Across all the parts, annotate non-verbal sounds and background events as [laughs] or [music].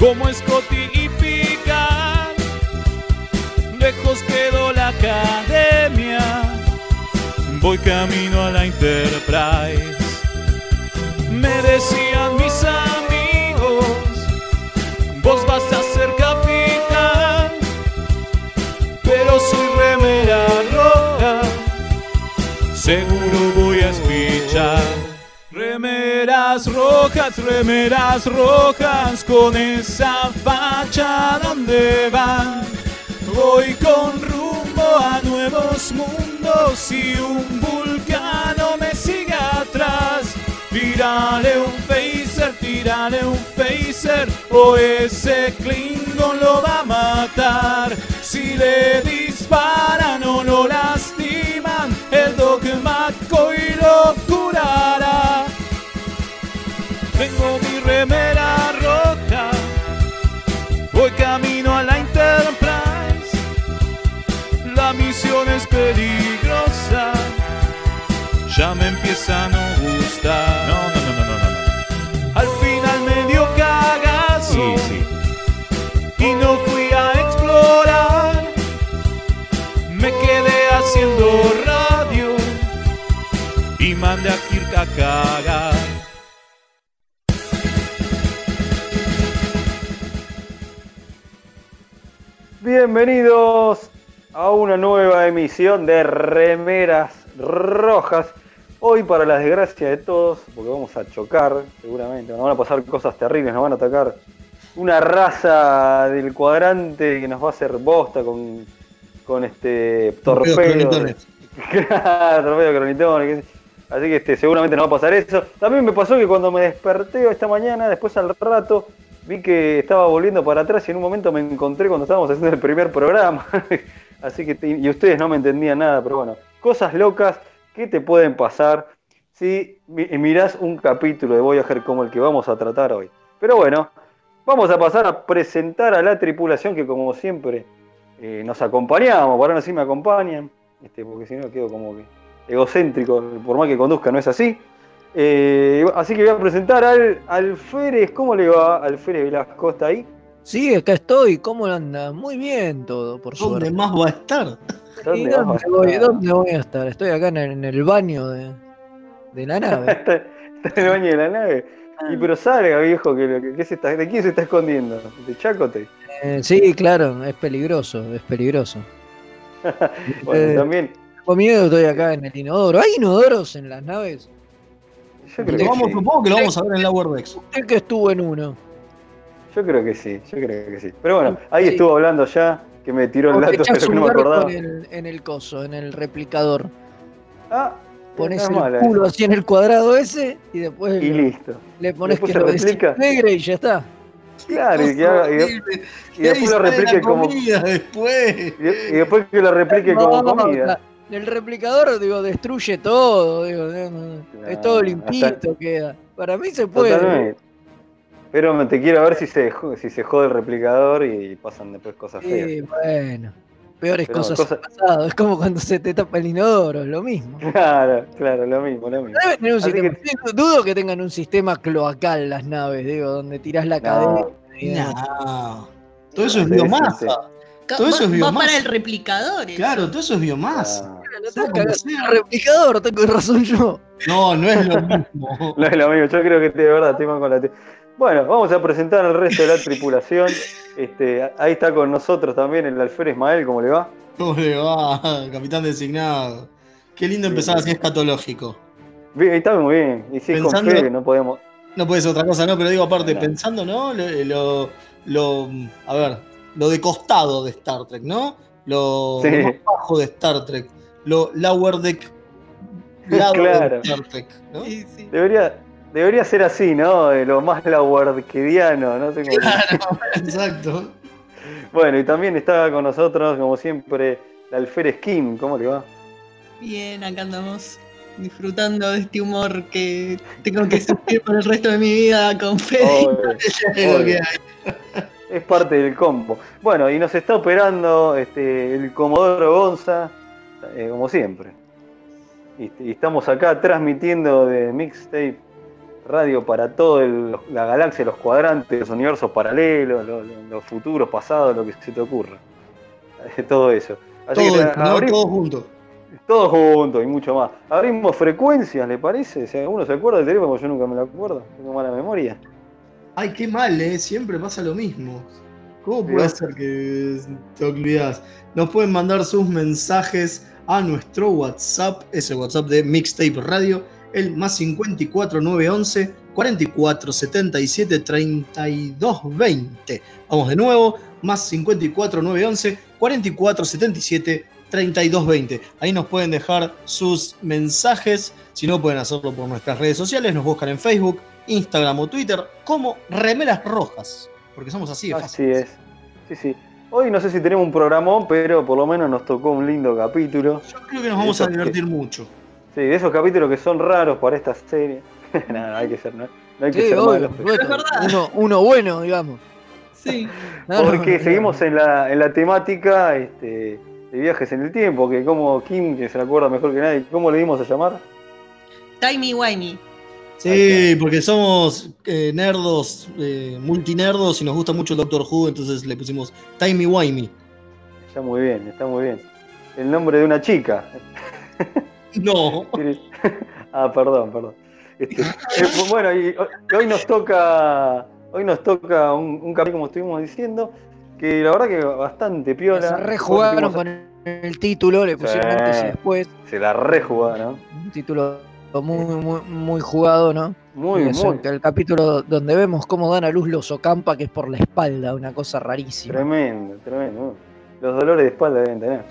como Scotty y Pican. Lejos quedó la academia, voy camino Remeras rojas, remeras rojas, con esa facha donde van. Voy con rumbo a nuevos mundos y un vulcano me sigue atrás. Tírale un phaser, tírale un phaser, o ese Klingon lo va a matar. Si le disparan o lo lastiman, el dogma y lo curará. Tengo mi remera roja, voy camino a la Enterprise. La misión es peligrosa, ya me empieza a no gustar. No, no, no, no, no, no. Al final me dio cagazo y no fui a explorar. Me quedé haciendo radio y mandé a Kirk a cagar. Bienvenidos a una nueva emisión de Remeras Rojas. Hoy, para la desgracia de todos, porque vamos a chocar, seguramente, nos van a pasar cosas terribles, nos van a atacar una raza del cuadrante que nos va a hacer bosta con, con este torpedo. cronitones. [laughs] Torpedo cronitones, Así que este, seguramente nos va a pasar eso. También me pasó que cuando me desperté esta mañana, después al rato, vi que estaba volviendo para atrás y en un momento me encontré cuando estábamos haciendo el primer programa. [laughs] Así que, y ustedes no me entendían nada, pero bueno, cosas locas que te pueden pasar si mi- mirás un capítulo de Voyager como el que vamos a tratar hoy. Pero bueno, vamos a pasar a presentar a la tripulación que como siempre eh, nos acompañamos, por ahora sí me acompañan, este, porque si no quedo como que egocéntrico, por más que conduzca, no es así. Eh, así que voy a presentar al Alférez, ¿cómo le va? Alférez Velasco, ¿está ahí? Sí, acá estoy. ¿Cómo anda? Muy bien todo, por ¿Dónde suerte. más va a estar? ¿Y ¿Dónde a dónde voy, dónde voy a estar? Estoy acá en el, en el baño de, de la nave. [laughs] está, está en el baño de la nave. Y pero salga, viejo, que, lo que- que se está, ¿de quién se está escondiendo? ¿De Chacote? Eh, sí, claro, es peligroso, es peligroso. [laughs] Bueno, Eh, también. Tengo miedo, estoy acá en el inodoro. ¿Hay inodoros en las naves? Yo creo, que vamos, sí. Supongo que lo vamos a ver en la Wordex. Usted que estuvo en uno. yo creo que sí, yo creo que sí. Pero bueno, ahí Sí. estuvo hablando ya, que me tiró el dato, pero un no me acordaba. en el, en el coso, en el replicador. Ah, Pones el mala culo esa. así en el cuadrado ese y después Y le, listo. le pones que lo replica. desintegre y ya está. Claro, y, que haga- y y después lo replique como. Y después. de- y después que lo replique como No, comida. El replicador, digo, destruye todo, digo, no, no, Claro, es todo limpito hasta- queda. Para mí se puede. Totalmente. Pero me- te quiero ver si se, si se jode el replicador y pasan después cosas feas. Sí, bueno. Peores Pero cosas cosa- han pasado. Es como cuando se te tapa el inodoro, es lo mismo. Claro, claro, lo mismo, lo mismo. Deben tener un Así sistema. que- sí, Dudo que tengan un sistema cloacal las naves, digo, donde tirás la cadena. No, y demás. No. Todo eso es Sí, sí, biomasa. Sí. Todo eso va, es va biomasa. para el replicador. eso. Claro, todo eso es biomasa. ah, No te cagas replicador, tengo razón yo. No, no es lo mismo. [laughs] no es lo mismo, yo creo que de verdad estoy mal con la Bueno, vamos a presentar al resto de la tripulación. Este, ahí está con nosotros también el alférez Ismael, ¿cómo le va? ¿Cómo le va, capitán designado? Qué lindo empezar así escatológico. Bien, está muy bien. Y si es con Pensando- fe, no podemos. No puede ser otra cosa, no, pero digo aparte, No. pensando, ¿no? Lo, lo, lo- a ver, lo de costado de Star Trek, ¿no? Lo, Sí. lo más bajo de Star Trek, lo lower deck [laughs] lado Claro. de Star Trek, ¿no? Sí, sí. Debería, debería ser así, ¿no? De lo más lawardiano, no sé cómo. Claro, [laughs] exacto. Bueno, y también está con nosotros, como siempre, el alférez Kim, ¿cómo le va? Bien, acá andamos disfrutando de este humor que tengo que sufrir por el resto de mi vida con Fede. [laughs] Es parte del combo. Bueno, y nos está operando este, el Comodoro Gonza, eh, como siempre. Y, y estamos acá transmitiendo de Mixtape radio para toda la galaxia, los cuadrantes, los universos paralelos, los, los futuros, pasados, lo que se te ocurra. [laughs] Todo eso. Así todo, que, no, todo junto. Todo junto y mucho más. Abrimos frecuencias, ¿le parece? Si alguno se acuerda del teléfono, yo nunca me lo acuerdo. Tengo mala memoria. Ay, qué mal, ¿eh? Siempre pasa lo mismo. ¿Cómo puede ser que te olvidas? Nos pueden mandar sus mensajes a nuestro WhatsApp, ese WhatsApp de Mixtape Radio, el más 54911 4477 3220. Vamos de nuevo, más 54911 4477 3220. Ahí nos pueden dejar sus mensajes. Si no, pueden hacerlo por nuestras redes sociales. Nos buscan en Facebook, Instagram o Twitter como Remeras Rojas. Porque somos así de fácil. Así es. Sí, sí. Hoy no sé si tenemos un programón, pero por lo menos nos tocó un lindo capítulo. Yo creo que nos vamos a divertir mucho. Sí, de esos capítulos que son raros para esta serie. [laughs] Nada, hay que ser, ¿no? hay que ser uno, uno bueno, digamos. Sí. Porque seguimos en la, en la temática este, de viajes en el tiempo, que como Kim, que se acuerda mejor que nadie, ¿cómo le dimos a llamar? Timey Wimey. Sí, porque somos eh, nerdos, eh, multinerdos y nos gusta mucho el Doctor Who, entonces le pusimos Timey Wimey. Está muy bien, está muy bien. El nombre de una chica. [laughs] No. [laughs] ah, perdón, perdón. Este, eh, bueno, y hoy nos toca, hoy nos toca un, un capítulo, como estuvimos diciendo, que la verdad que bastante piola. Se rejugaron con el título, le pusieron antes y después. Se la rejugaron, ¿no? Un título muy, muy, muy jugado, ¿no? Muy, muy. El capítulo donde vemos cómo dan a luz los Ocampa, que es por la espalda, una cosa rarísima. Tremendo, tremendo. Los dolores de espalda deben tener.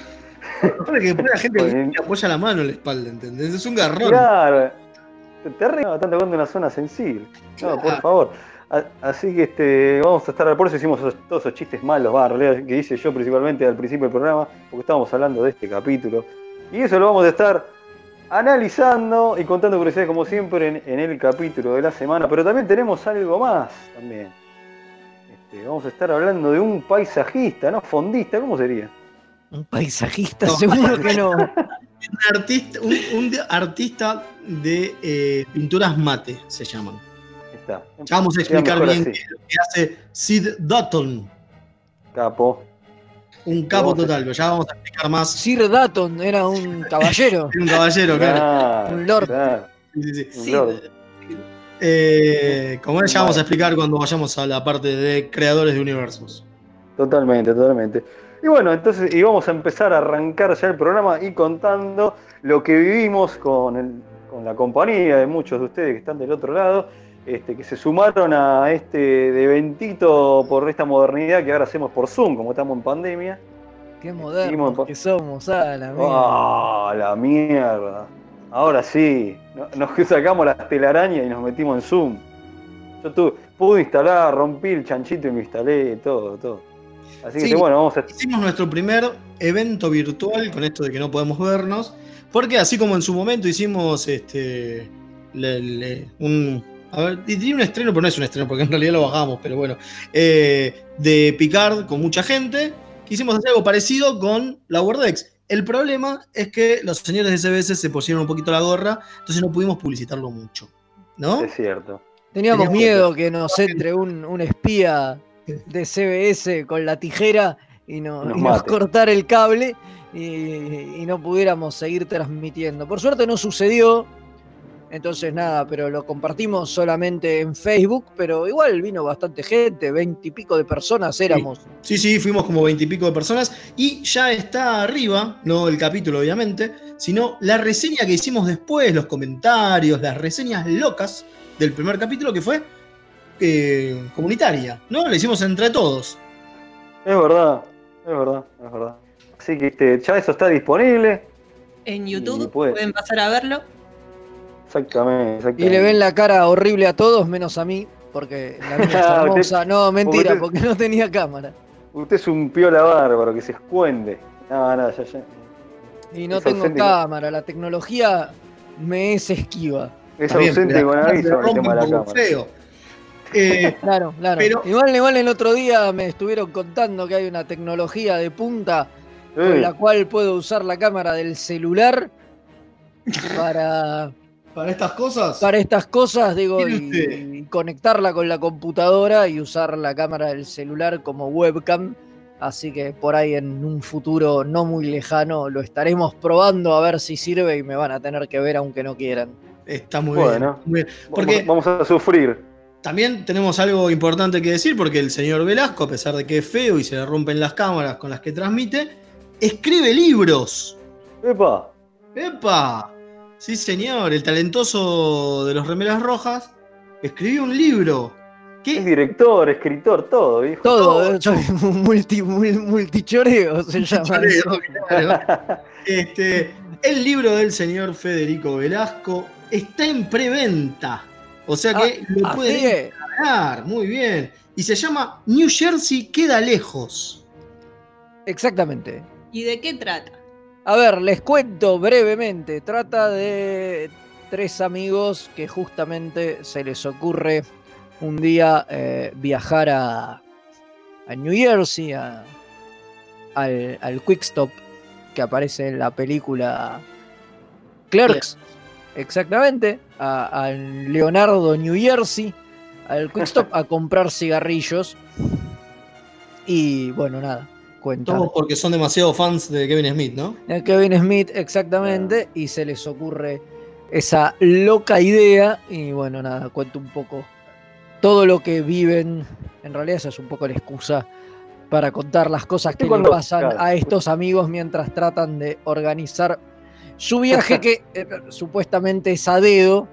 después la gente [laughs] apoya la mano en la espalda, ¿entendés? Es un garrón. Claro. Te arriba bastante con una zona sensible. No, por favor. Así que este, vamos a estar, por eso hicimos todos esos chistes malos, va, que hice yo principalmente al principio del programa, porque estábamos hablando de este capítulo. Y eso lo vamos a estar analizando y contando curiosidades como siempre en, el capítulo de la semana, pero también tenemos algo más también. Este, vamos a estar hablando de un paisajista, ¿no? Fondista, ¿cómo sería? Un paisajista, seguro que no. [laughs] un artista, un, artista de eh, pinturas mate, se llaman. Está. Ya vamos a explicar bien qué lo que hace Sid Dutton. Capo. Un capo total, pero ya vamos a explicar más. Sir Dutton era un caballero. [laughs] un caballero, claro. un lord. Sí, sí, eh, como ya vamos a explicar cuando vayamos a la parte de creadores de universos. Totalmente, totalmente. Y bueno, entonces y vamos a empezar a arrancar ya el programa y contando lo que vivimos con, con la compañía de muchos de ustedes que están del otro lado, este, que se sumaron a este eventito por esta modernidad que ahora hacemos por Zoom, como estamos en pandemia. Qué modernos que somos, ah, la mierda. Ah, la mierda. Ahora sí, nos [laughs] sacamos las telarañas y nos metimos en Zoom. Yo pude instalar, rompí el chanchito y me instalé todo, todo. Así que bueno, vamos a... Hicimos nuestro primer evento virtual con esto de que no podemos vernos, porque así como en su momento hicimos este un... A ver, diría un estreno, pero no es un estreno, porque en realidad lo bajamos, pero bueno. Eh, de Picard con mucha gente, quisimos hacer algo parecido con la Wordex. El problema es que los señores de CBS se pusieron un poquito la gorra, entonces no pudimos publicitarlo mucho. ¿No? Es cierto. Teníamos miedo que nos entre un, un espía de CBS con la tijera y, no, nos, cortar el cable y, no pudiéramos seguir transmitiendo. Por suerte no sucedió, entonces nada, pero lo compartimos solamente en Facebook, pero igual vino bastante gente, veintipico de personas éramos. Sí, sí, fuimos como veintipico de personas y ya está arriba, no el capítulo obviamente, sino la reseña que hicimos después, los comentarios, las reseñas locas del primer capítulo que fue eh, comunitaria, ¿no? La hicimos entre todos. Es verdad, es verdad, es verdad. Así que este, ya eso está disponible. En YouTube pueden pasar a verlo. Exactamente, Y le ven la cara horrible a todos, menos a mí, porque la mía es [laughs] hermosa. no, mentira, porque no tenía cámara. Usted es un piola bárbaro que se escuende. No, no, ya, ya. Y no tengo cámara, la tecnología me es esquiva. Es ausente con aviso el tema de la cámara. Eh, [laughs] claro, claro. Igual, igual el otro día me estuvieron contando que hay una tecnología de punta con la cual puedo usar la cámara del celular [laughs] para, para estas cosas. Para estas cosas, digo, y, conectarla con la computadora y usar la cámara del celular como webcam. Así que por ahí en un futuro no muy lejano lo estaremos probando a ver si sirve y me van a tener que ver aunque no quieran. Está muy bien. Muy bien. Porque vamos a sufrir. También tenemos algo importante que decir porque el señor Velasco, a pesar de que es feo y se le rompen las cámaras con las que transmite, escribe libros. ¡Epa! ¡Epa! Sí, señor, el talentoso de los remeras rojas escribió un libro. ¿Qué? Es director, escritor, todo, hijo. Todo, todo. multi, multichoreo se llama. este, el libro del señor Federico Velasco está en preventa. O sea que ah, lo pueden ganar, muy bien. Y se llama New Jersey queda lejos. Exactamente. ¿Y de qué trata? A ver, les cuento brevemente. Trata de tres amigos que justamente se les ocurre un día eh, viajar a, New Jersey, al, al Quick Stop que aparece en la película Clerks. Exactamente, a, Leonardo New Jersey, al Quickstop a comprar cigarrillos. Y bueno, nada, cuenta. Todos porque son demasiado fans de Kevin Smith, ¿no? De Kevin Smith, exactamente, y se les ocurre esa loca idea. Y bueno, nada, cuento un poco todo lo que viven. En realidad, esa es un poco la excusa para contar las cosas que le pasan a estos amigos mientras tratan de organizar su viaje [laughs] que eh, supuestamente es a dedo,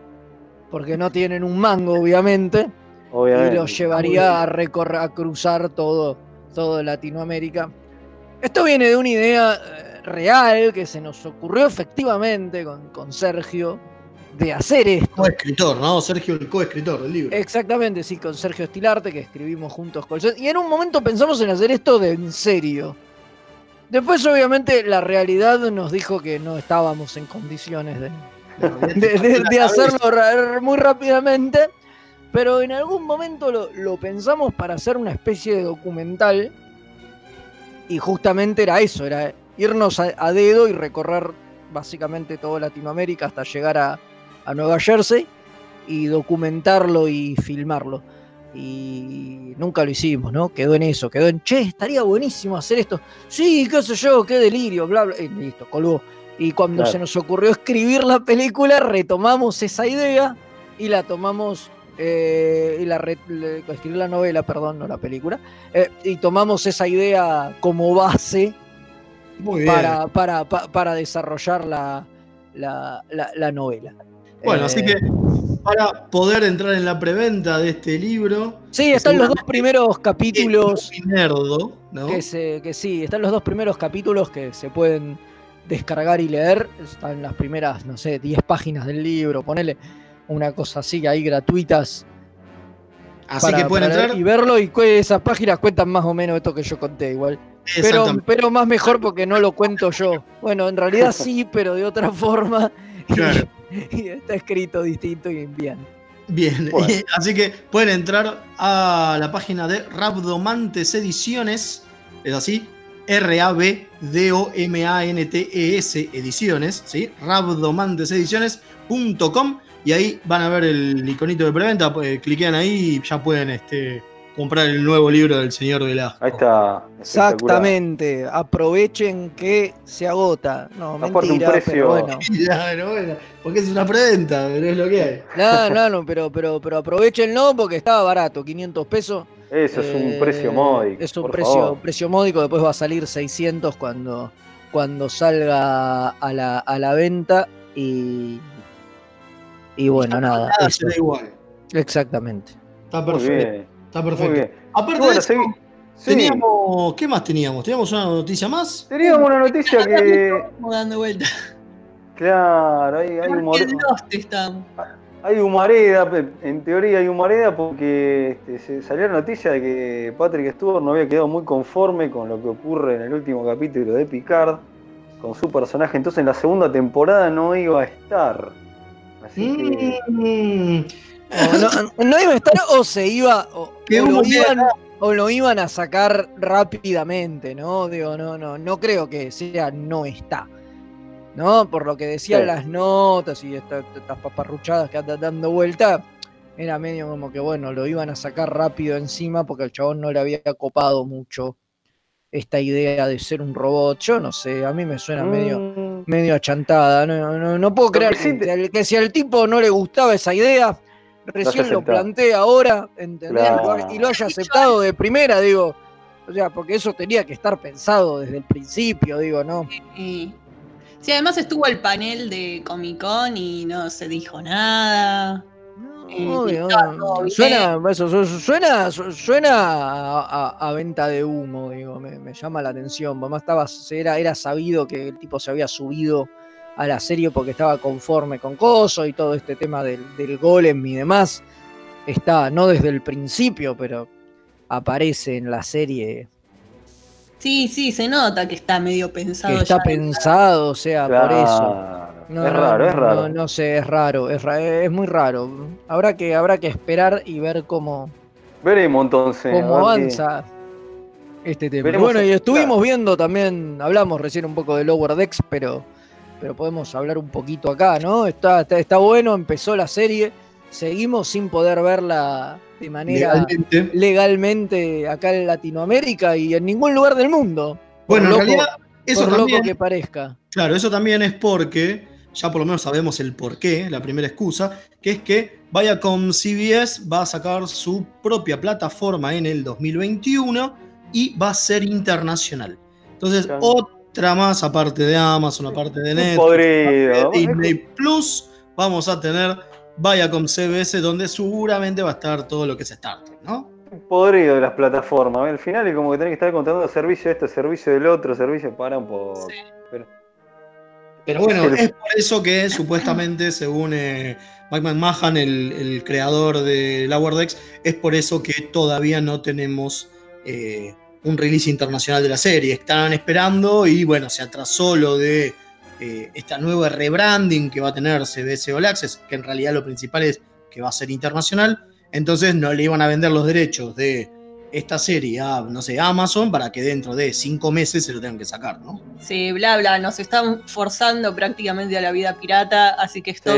porque no tienen un mango, obviamente, y los llevaría a, recorrer, a cruzar todo, todo Latinoamérica. Esto viene de una idea eh, real que se nos ocurrió efectivamente con, con Sergio de hacer esto. Coescritor, ¿no? Sergio, el coescritor del libro. Exactamente, sí, con Sergio Estilarte, que escribimos juntos con Y en un momento pensamos en hacer esto de en serio. Después, obviamente, la realidad nos dijo que no estábamos en condiciones de, de, hacerlo muy rápidamente, pero en algún momento lo, pensamos para hacer una especie de documental y justamente era eso, era irnos a, dedo y recorrer básicamente toda Latinoamérica hasta llegar a, a Nueva Jersey y documentarlo y filmarlo y nunca lo hicimos, ¿no? Quedó en eso, quedó en, che, estaría buenísimo hacer esto. Sí, qué sé yo, qué delirio, bla, bla. Y listo, colgó. Y cuando se nos ocurrió escribir la película, retomamos esa idea y la tomamos, eh, y la escribir la novela, perdón, no la película, eh, y tomamos esa idea como base para, para, para, desarrollar la, la, novela. Bueno, así eh, que para poder entrar en la preventa de este libro. Sí, están los dos primeros capítulos. ¿no? Que, que sí, están los dos primeros capítulos que se pueden descargar y leer. Están las primeras, no sé, 10 páginas del libro. Ponele una cosa así ahí gratuitas. Así que pueden entrar y verlo y esas páginas cuentan más o menos esto que yo conté igual. Pero, pero más mejor porque no lo cuento yo. Bueno, en realidad sí, [laughs] pero de otra forma. Claro. y está escrito distinto y bien. Bien, [laughs] así que pueden entrar a la página de Rabdomantes Ediciones, es así, R-A-B-D-O-M-A-N-T-E-S Ediciones, ¿sí? Rabdomantesediciones.com y ahí van a ver el iconito de preventa, pues, cliquean ahí y ya pueden este, comprar el nuevo libro del señor Velasco. Ahí está. Exactamente. Aprovechen que se agota. No, mentira, [laughs] pero bueno. Porque es una preventa, pero es lo que hay. No, no, no, pero, pero, pero aprovechenlo porque estaba barato, 500 pesos. Eso es un precio eh, módico. Es un precio, precio módico, después va a salir 600 cuando, cuando salga a la, a la venta y, y bueno, nada. nada igual. Exactamente. Está perfecto. Está perfecto. Aparte de eso, teníamos, ¿qué más teníamos? ¿Teníamos una noticia más? Teníamos una noticia que. Estamos dando vuelta. Claro, hay, hay Hay humareda, en teoría hay humareda porque este, se salió la noticia de que Patrick Stewart no había quedado muy conforme con lo que ocurre en el último capítulo de Picard, con su personaje, entonces en la segunda temporada no iba a estar. Así que... No, iba a estar o se iba o, lo iban, a sacar rápidamente, ¿no? Digo, no, no, no creo que sea no está. ¿no? Por lo que decían las notas y estas, paparruchadas que andan dando vuelta, era medio como que, bueno, lo iban a sacar rápido encima porque el chabón no le había copado mucho esta idea de ser un robot. Yo no sé, a mí me suena medio, mm. medio achantada. No, puedo creer que, si al tipo no le gustaba esa idea, recién lo, plantea ahora, ¿entendés? Y lo haya aceptado de primera, digo. O sea, porque eso tenía que estar pensado desde el principio, digo, ¿no? Sí, sí además estuvo el panel de Comic Con y no se dijo nada. Suena, suena, suena a, venta de humo, digo, me, llama la atención. Mamá estaba, era, era sabido que el tipo se había subido a la serie porque estaba conforme con Coso y todo este tema del, del golem y demás. Está, no desde el principio, pero aparece en la serie. Sí, sí, se nota que está medio pensado. está pensado, o sea, por eso. No, es raro, es raro. No, sé, es raro, es, es muy raro. Habrá que, habrá que esperar y ver cómo. Veremos entonces. Cómo avanza este tema. bueno, y estuvimos viendo también, hablamos recién un poco de Lower Decks, pero, pero podemos hablar un poquito acá, ¿no? Está, está, bueno, empezó la serie. Seguimos sin poder verla de manera legalmente. acá en Latinoamérica y en ningún lugar del mundo. Bueno, en realidad, eso también, que parezca. Claro, eso también es porque ya por lo menos sabemos el porqué, la primera excusa, que es que Viacom CBS va a sacar su propia plataforma en el 2021 y va a ser internacional. Entonces, otra más aparte de Amazon, aparte de Netflix, Disney Plus, vamos a tener Viacom CBS donde seguramente va a estar todo lo que es Star Trek, ¿no? Podrido de las plataformas. Al final es como que tenés que estar contando servicio de esto, servicio del otro, servicio para un poco. Pero bueno, es por eso que supuestamente, según eh, Mike McMahon, el, creador de Lower Decks, es por eso que todavía no tenemos eh, un release internacional de la serie. Estaban esperando y bueno, se atrasó lo de eh, esta nueva rebranding que va a tener CBS All Access, que en realidad lo principal es que va a ser internacional. Entonces no le iban a vender los derechos de esta serie a, no sé, Amazon para que dentro de cinco meses se lo tengan que sacar, ¿no? Sí, bla, bla, nos están forzando prácticamente a la vida pirata, así que esto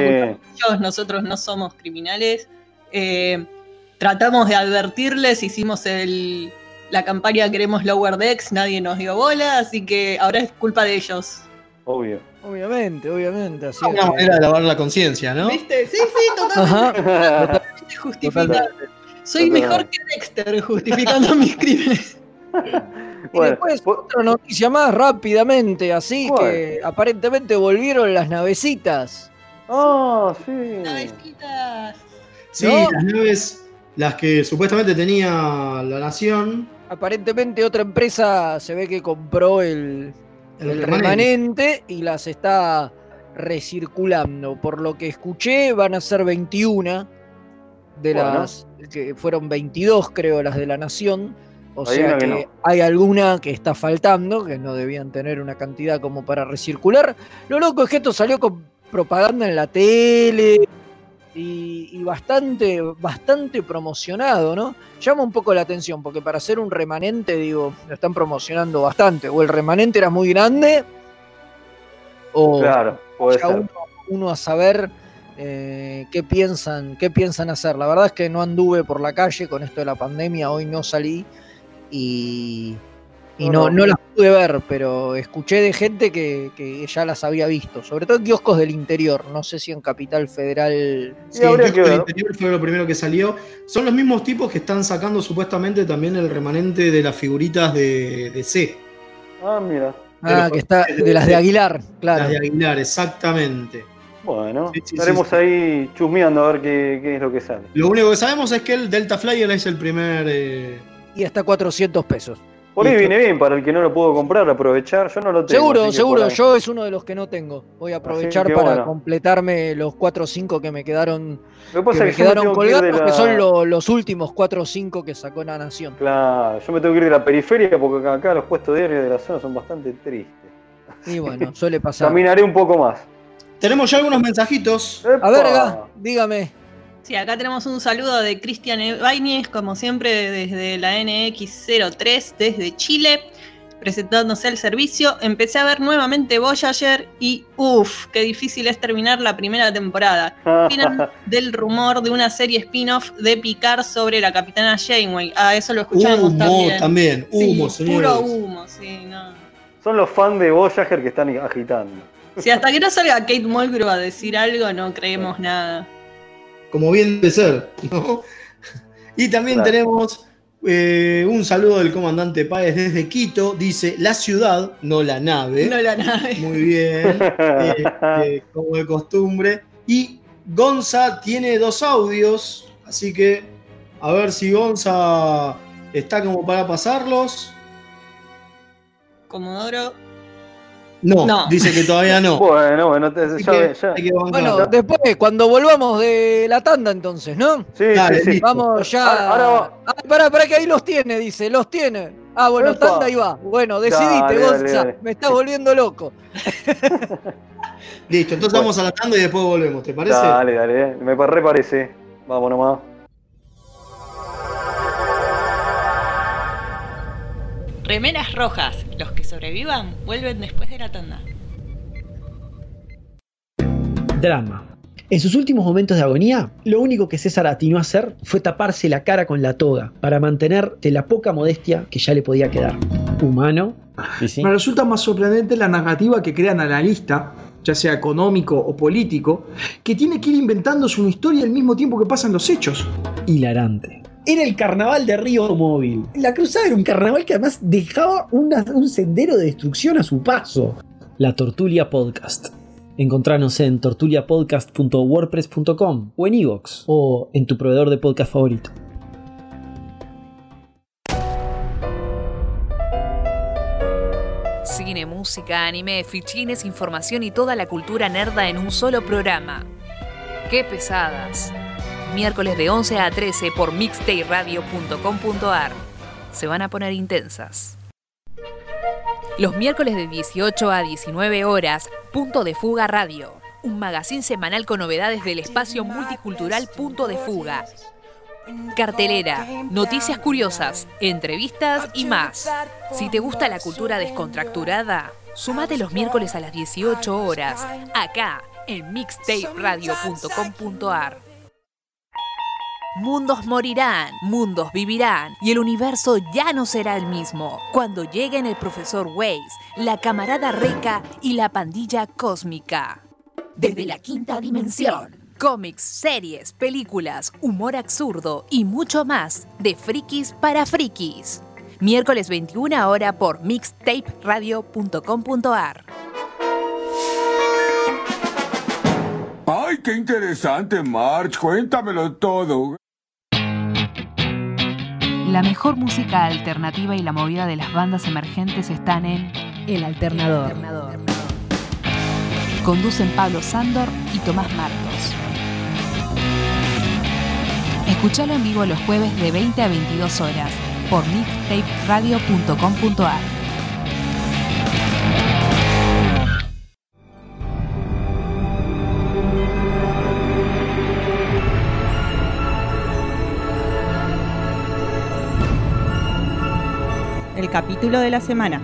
nosotros no somos criminales. Eh, tratamos de advertirles, hicimos el, la campaña Queremos Lower Decks, nadie nos dio bola, así que ahora es culpa de ellos. Obvio. Obviamente, obviamente. Así una manera de lavar la conciencia, ¿no? ¿Viste? Sí, sí, totalmente. Justificable. Soy mejor que Dexter [laughs] justificando mis crímenes. [laughs] y después otra noticia más rápidamente, así que aparentemente volvieron las navecitas. Ah, sí. Navecitas. Sí, las naves, las que supuestamente tenía la nación. Aparentemente otra empresa se ve que compró el, el, remanente y las está recirculando. Por lo que escuché, van a ser 21 de las que fueron 22 creo las de la Nación, o sea que, hay alguna que está faltando, que no debían tener una cantidad como para recircular. Lo loco es que esto salió con propaganda en la tele y, bastante, bastante promocionado, ¿no? Llama un poco la atención, porque para hacer un remanente, digo, lo están promocionando bastante. O el remanente era muy grande, o claro, puede uno a saber eh, qué piensan, qué piensan hacer. La verdad es que no anduve por la calle con esto de la pandemia, hoy no salí y, no, no, las pude ver, pero escuché de gente que, ya las había visto, sobre todo en kioscos del interior, no sé si en Capital Federal. Sí, en kioscos del interior fue lo primero que salió. Son los mismos tipos que están sacando supuestamente también el remanente de las figuritas de, C. Ah, mira. Ah, que está de las de Aguilar, claro. Las de Aguilar, exactamente. Bueno, estaremos ahí chusmeando a ver qué, es lo que sale. Lo único que sabemos es que el Delta Flyer es el primer. Eh, y hasta 400 pesos. Por ahí viene bien para el que no lo pudo comprar, aprovechar. Yo no lo tengo. Seguro, seguro. Yo es uno de los que no tengo. Voy a aprovechar para completarme los 4 o 5 que me quedaron, que me quedaron colgados, que son los últimos 4 o 5 que sacó la Nación. Claro, yo me tengo que ir de la periferia porque acá los puestos diarios de la zona son bastante tristes. Y bueno, [laughs] suele pasar. Caminaré un poco más. Tenemos ya algunos mensajitos. A ver, dígame. Sí, acá tenemos un saludo de Cristian Baines, como siempre, desde la NX03, desde Chile. presentándose al servicio, empecé a ver nuevamente Voyager y uff, qué difícil es terminar la primera temporada. [laughs] Final del rumor de una serie spin-off de Picard sobre la capitana Janeway. Ah, eso lo escuchamos humo, también. Humo, sí, Puro humo, sí, no. Son los fans de Voyager que están agitando. [laughs] Si hasta que no salga Kate Mulgrew a decir algo, no creemos nada. Como bien de ser, ¿no? Y también tenemos eh, un saludo del comandante Páez desde Quito. Dice la ciudad, no la nave. No la nave. Muy bien. Eh, [laughs] eh, como de costumbre. Y Gonza tiene dos audios. Así que a ver si Gonza está como para pasarlos. Comodoro no, dice que todavía no. [laughs] Bueno, bueno, ya, ya. bueno, después, cuando volvamos de la tanda, entonces, ¿no? Sí, sí, Vamos ya. Ahora, ah, para, para que ahí los tiene, dice, los tiene. Ah, bueno, tanda ahí va. Bueno, decidiste, Gonza. Me estás volviendo loco. Listo, entonces vamos a la tanda y después volvemos, ¿te parece? Dale, dale, me parece. Vamos nomás. Remeras rojas. Los que sobrevivan vuelven después de la tanda. Drama. En sus últimos momentos de agonía, lo único que César atinó a hacer fue taparse la cara con la toga para mantener de la poca modestia que ya le podía quedar. Humano. Me resulta más sorprendente la narrativa que crea el analista, ya sea económico o político, que tiene que ir inventándose una historia al mismo tiempo que pasan los hechos. Hilarante era el carnaval de Río Móvil. La cruzada era un carnaval que además dejaba un sendero de destrucción a su paso. La Tortulia Podcast. Encontranos en tortuliapodcast.wordpress.com o en iVoox o en tu proveedor de podcast favorito. Cine, música, anime, fichines, información y toda la cultura nerda en un solo programa. ¡Qué pesadas! Miércoles de 11 a 13 por mixtayradio.com.ar. Se van a poner intensas. Los miércoles de 18 a 19 horas, Punto de Fuga Radio, un magazín semanal con novedades del espacio multicultural Punto de Fuga. Cartelera, noticias curiosas, entrevistas y más. Si te gusta la cultura descontracturada, sumate los miércoles a las 18 horas, acá en mixtaperadio.com.ar. Mundos morirán, mundos vivirán y el universo ya no será el mismo cuando lleguen el profesor Weiss, la camarada Reca y la pandilla cósmica. Desde la quinta dimensión. Cómics, series, películas, humor absurdo y mucho más de frikis para frikis. Miércoles 21 hora por mixtaperadio.com.ar. ¡Ay, qué interesante, March! Cuéntamelo todo. La mejor música alternativa y la movida de las bandas emergentes están en El Alternador. Conducen Pablo Sándor y Tomás Marcos. Escuchalo en vivo los jueves de 20 a 22 horas por mixtaperadio.com.ar. capítulo de la semana.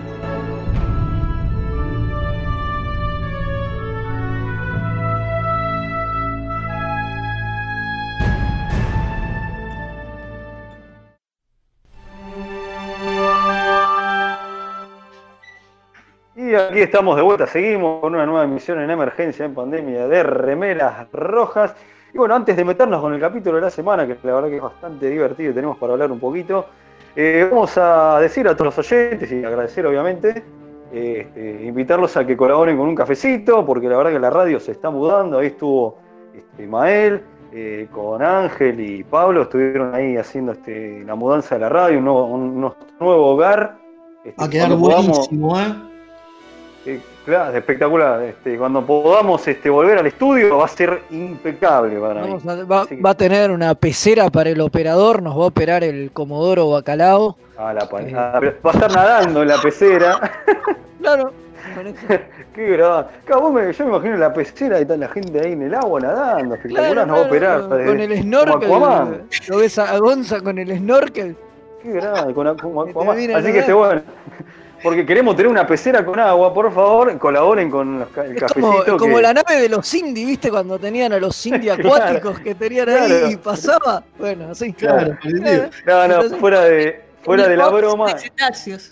Y aquí estamos de vuelta, seguimos con una nueva emisión en emergencia en pandemia de remeras rojas. Y bueno, antes de meternos con el capítulo de la semana, que la verdad que es bastante divertido y tenemos para hablar un poquito, eh, vamos a decir a todos los oyentes y agradecer obviamente, este, invitarlos a que colaboren con un cafecito, porque la verdad que la radio se está mudando, ahí estuvo este, Mael, eh, con Ángel y Pablo, estuvieron ahí haciendo este, la mudanza de la radio, un nuevo, nuevo hogar. Este, a quedar buenísimo, ¿eh? ¿eh? Claro, espectacular. Este, cuando podamos este, volver al estudio va a ser impecable para mí. va, a tener una pecera para el operador, nos va a operar el Comodoro Bacalao. Ah, la eh. va a estar nadando en la pecera. [laughs] claro. Qué grave. yo me imagino la pecera y está la gente ahí en el agua nadando. Espectacular, nos va a operar. Con, el snorkel. Lo ves a Gonza con el snorkel. Qué grave, con, Así que este bueno. Porque queremos tener una pecera con agua, por favor, colaboren con los el Es cafecito. como, como que- la nave de los Cindy, ¿viste? Cuando tenían a los Cindy [laughs] acuáticos que tenían ahí claro. y pasaba. Bueno, así. Claro, No, no, Entonces- fuera de, fuera de la broma. De cetáceos.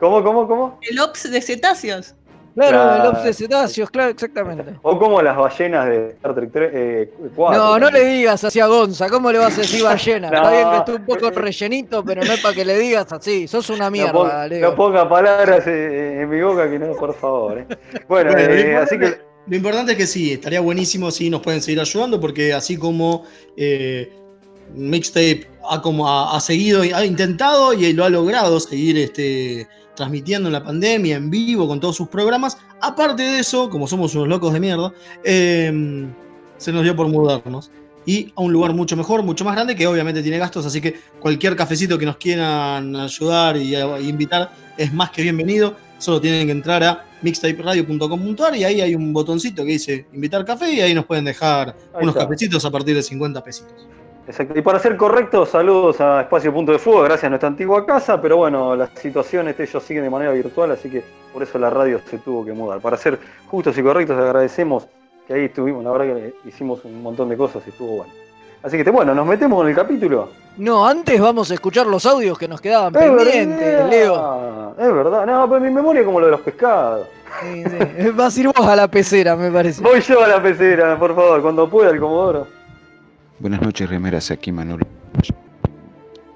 ¿Cómo, cómo, cómo? El ops de cetáceos. Claro, Claro. el Ops de cetáceos, claro, exactamente. O como las ballenas de Star Trek 3, eh, 4. No, no le digas así a Gonza, ¿cómo le vas a decir ballena? [laughs] Está No. bien que esté un poco rellenito, pero no es para que le digas así, sos una No, mierda, ponga, Leo. no ponga palabras eh, en mi boca que no, por favor. eh. Bueno, Bueno, lo eh, importante- así que Lo importante es que sí, estaría buenísimo si nos pueden seguir ayudando, porque así como eh, Mixtape ha, como ha, ha seguido, ha intentado y lo ha logrado seguir este, transmitiendo en la pandemia, en vivo, con todos sus programas, aparte de eso, como somos unos locos de mierda, eh, se nos dio por mudarnos. Y a un lugar mucho mejor, mucho más grande, que obviamente tiene gastos, así que cualquier cafecito que nos quieran ayudar y, y invitar es más que bienvenido. Solo tienen que entrar a mixtaperadio.com.ar y ahí hay un botoncito que dice invitar café y ahí nos pueden dejar Ahí unos está. cafecitos a partir de 50 pesitos. Exacto. Y para ser correcto, saludos a Espacio Punto de Fuego, gracias a nuestra antigua casa, pero bueno, la situación este, ellos siguen de manera virtual, así que por eso la radio se tuvo que mudar. Para ser justos y correctos, agradecemos que ahí estuvimos, la verdad que hicimos un montón de cosas y estuvo bueno. Así que bueno, nos metemos en el capítulo. No, antes vamos a escuchar los audios que nos quedaban Es pendientes, verdad, Leo. Es verdad, no, pero mi memoria es como lo de los pescados. Sí, sí. [laughs] Vas a ir vos a la pecera, me parece. Voy yo a la pecera, por favor, cuando pueda el Comodoro. Buenas noches, remeras, aquí Manolo.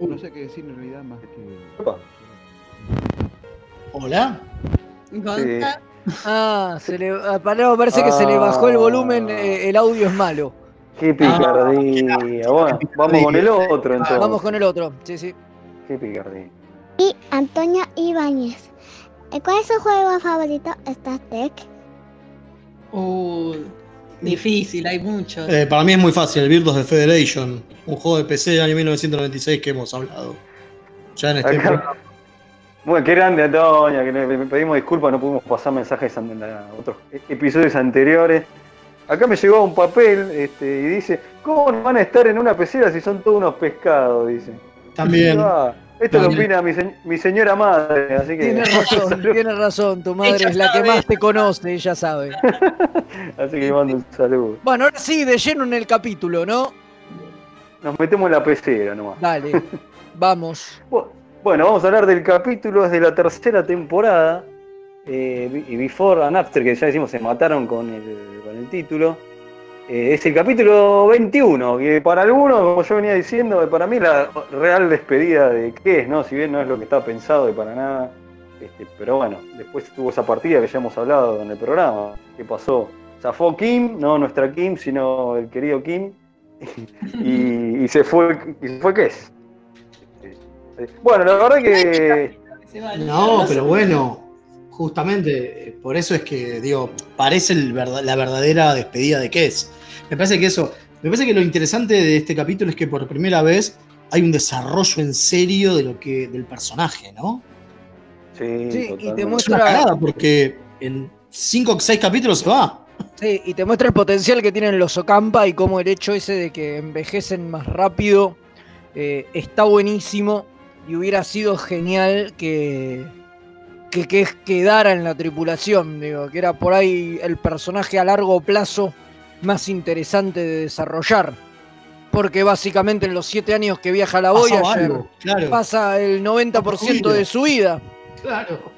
No sé qué decir en realidad más que... Opa. Hola. Gonza, Ah, se le, a Palermo parece que se le bajó el volumen, eh, el audio es malo. Qué picardía. Bueno, vamos con el otro entonces. Vamos con el otro, sí, sí. Qué picardía. Y Antonio Ibáñez. Eh, ¿Cuál es su juego favorito? Star Trek. Uh, difícil, hay muchos. Eh, para mí es muy fácil, el Virtus de Federation, un juego de PC del año 1996 que hemos hablado. Ya en este Acá- Bueno, qué grande, Antonia, que le pedimos disculpas, no pudimos pasar mensajes en la- otros e- episodios anteriores. Acá me llegó un papel este, y dice, ¿cómo no van a estar en una pecera si son todos unos pescados? Dice. También. Ah, esto lo opina mi, se- mi señora madre, así que... Tienes [laughs] razón, tienes razón, tu madre Ella es la que más te conoce, ella sabe. [laughs] Así que mando un saludo. Bueno, ahora sí, de lleno en el capítulo, ¿no? Nos metemos en la pecera nomás. Dale, [laughs] vamos. Bu- Bueno, vamos a hablar del capítulo, es de la tercera temporada. eh, y Before and After, que ya decimos, se mataron con el, con el título. Eh, es el capítulo 21, que para algunos, como yo venía diciendo, para mí la real despedida de qué es, ¿no? Si bien no es lo que estaba pensado y para nada. Este, pero bueno, después tuvo esa partida que ya hemos hablado en el programa. ¿Qué pasó? Zafó Kim, no nuestra Kim, sino el querido Kim. [laughs] y, y se fue, y se fue qué es. Este, Bueno, la verdad que. No, pero bueno, justamente eh, por eso es que, digo, parece el la verdadera despedida de Kess. Me parece que eso, me parece que lo interesante de este capítulo es que por primera vez hay un desarrollo en serio de lo que, del personaje, ¿no? Sí, Sí, y te totalmente. Es una muestra, porque en cinco o seis capítulos se va. sí, y te muestra el potencial que tienen los Ocampa y cómo el hecho ese de que envejecen más rápido eh, está buenísimo y hubiera sido genial que, que, que quedara en la tripulación, digo, que era por ahí el personaje a largo plazo más interesante de desarrollar. Porque básicamente en los siete años que viaja la Voyager algo, claro. pasa el 90% de su vida. Claro.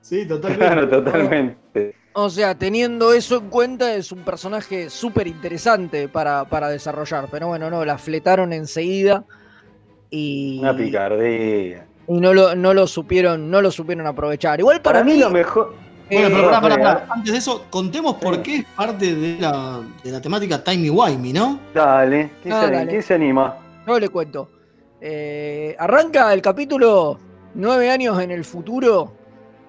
Sí, totalmente. Claro, totalmente. O sea, teniendo eso en cuenta, es un personaje súper interesante para, para desarrollar. Pero bueno, no, la fletaron enseguida y, Una picardía. Y no, lo, no lo supieron, no lo supieron aprovechar. Igual para, Para mí lo mejor. Bueno, eh, pero pará, pará. Antes de eso, contemos por qué es parte de la, de la temática Timey Wimey, ¿no? Dale, ¿quién, Ah, se, dale. quién se anima? yo le cuento. Eh, arranca el capítulo nueve años en el futuro,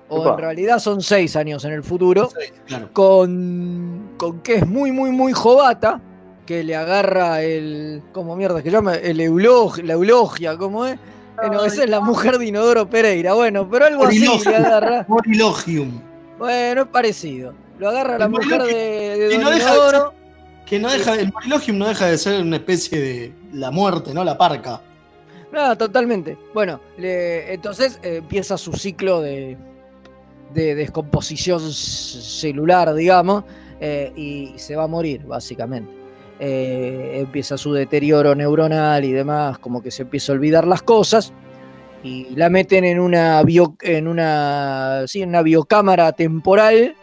o en realidad son seis años en el futuro. Claro. con, con que es muy, muy, muy jovata, que le agarra el. ¿Cómo mierda que llama? El eulog, la eulogia, ¿cómo es? Bueno, esa es la mujer de Inodoro Pereira, bueno, pero algo así Morilogium. le agarra. Morilogium. Bueno, es parecido. Lo agarra la mujer de, de que Don no deja de Inodoro. Que no deja, el Morilogium no deja de ser una especie de la muerte, ¿no? La parca. No, totalmente. Bueno, le- entonces eh, empieza su ciclo de, de descomposición celular, digamos, eh, y se va a morir, básicamente. Eh, empieza su deterioro neuronal y demás, como que se empieza a olvidar las cosas, y la meten en una, bio- en una, sí, en una biocámara temporal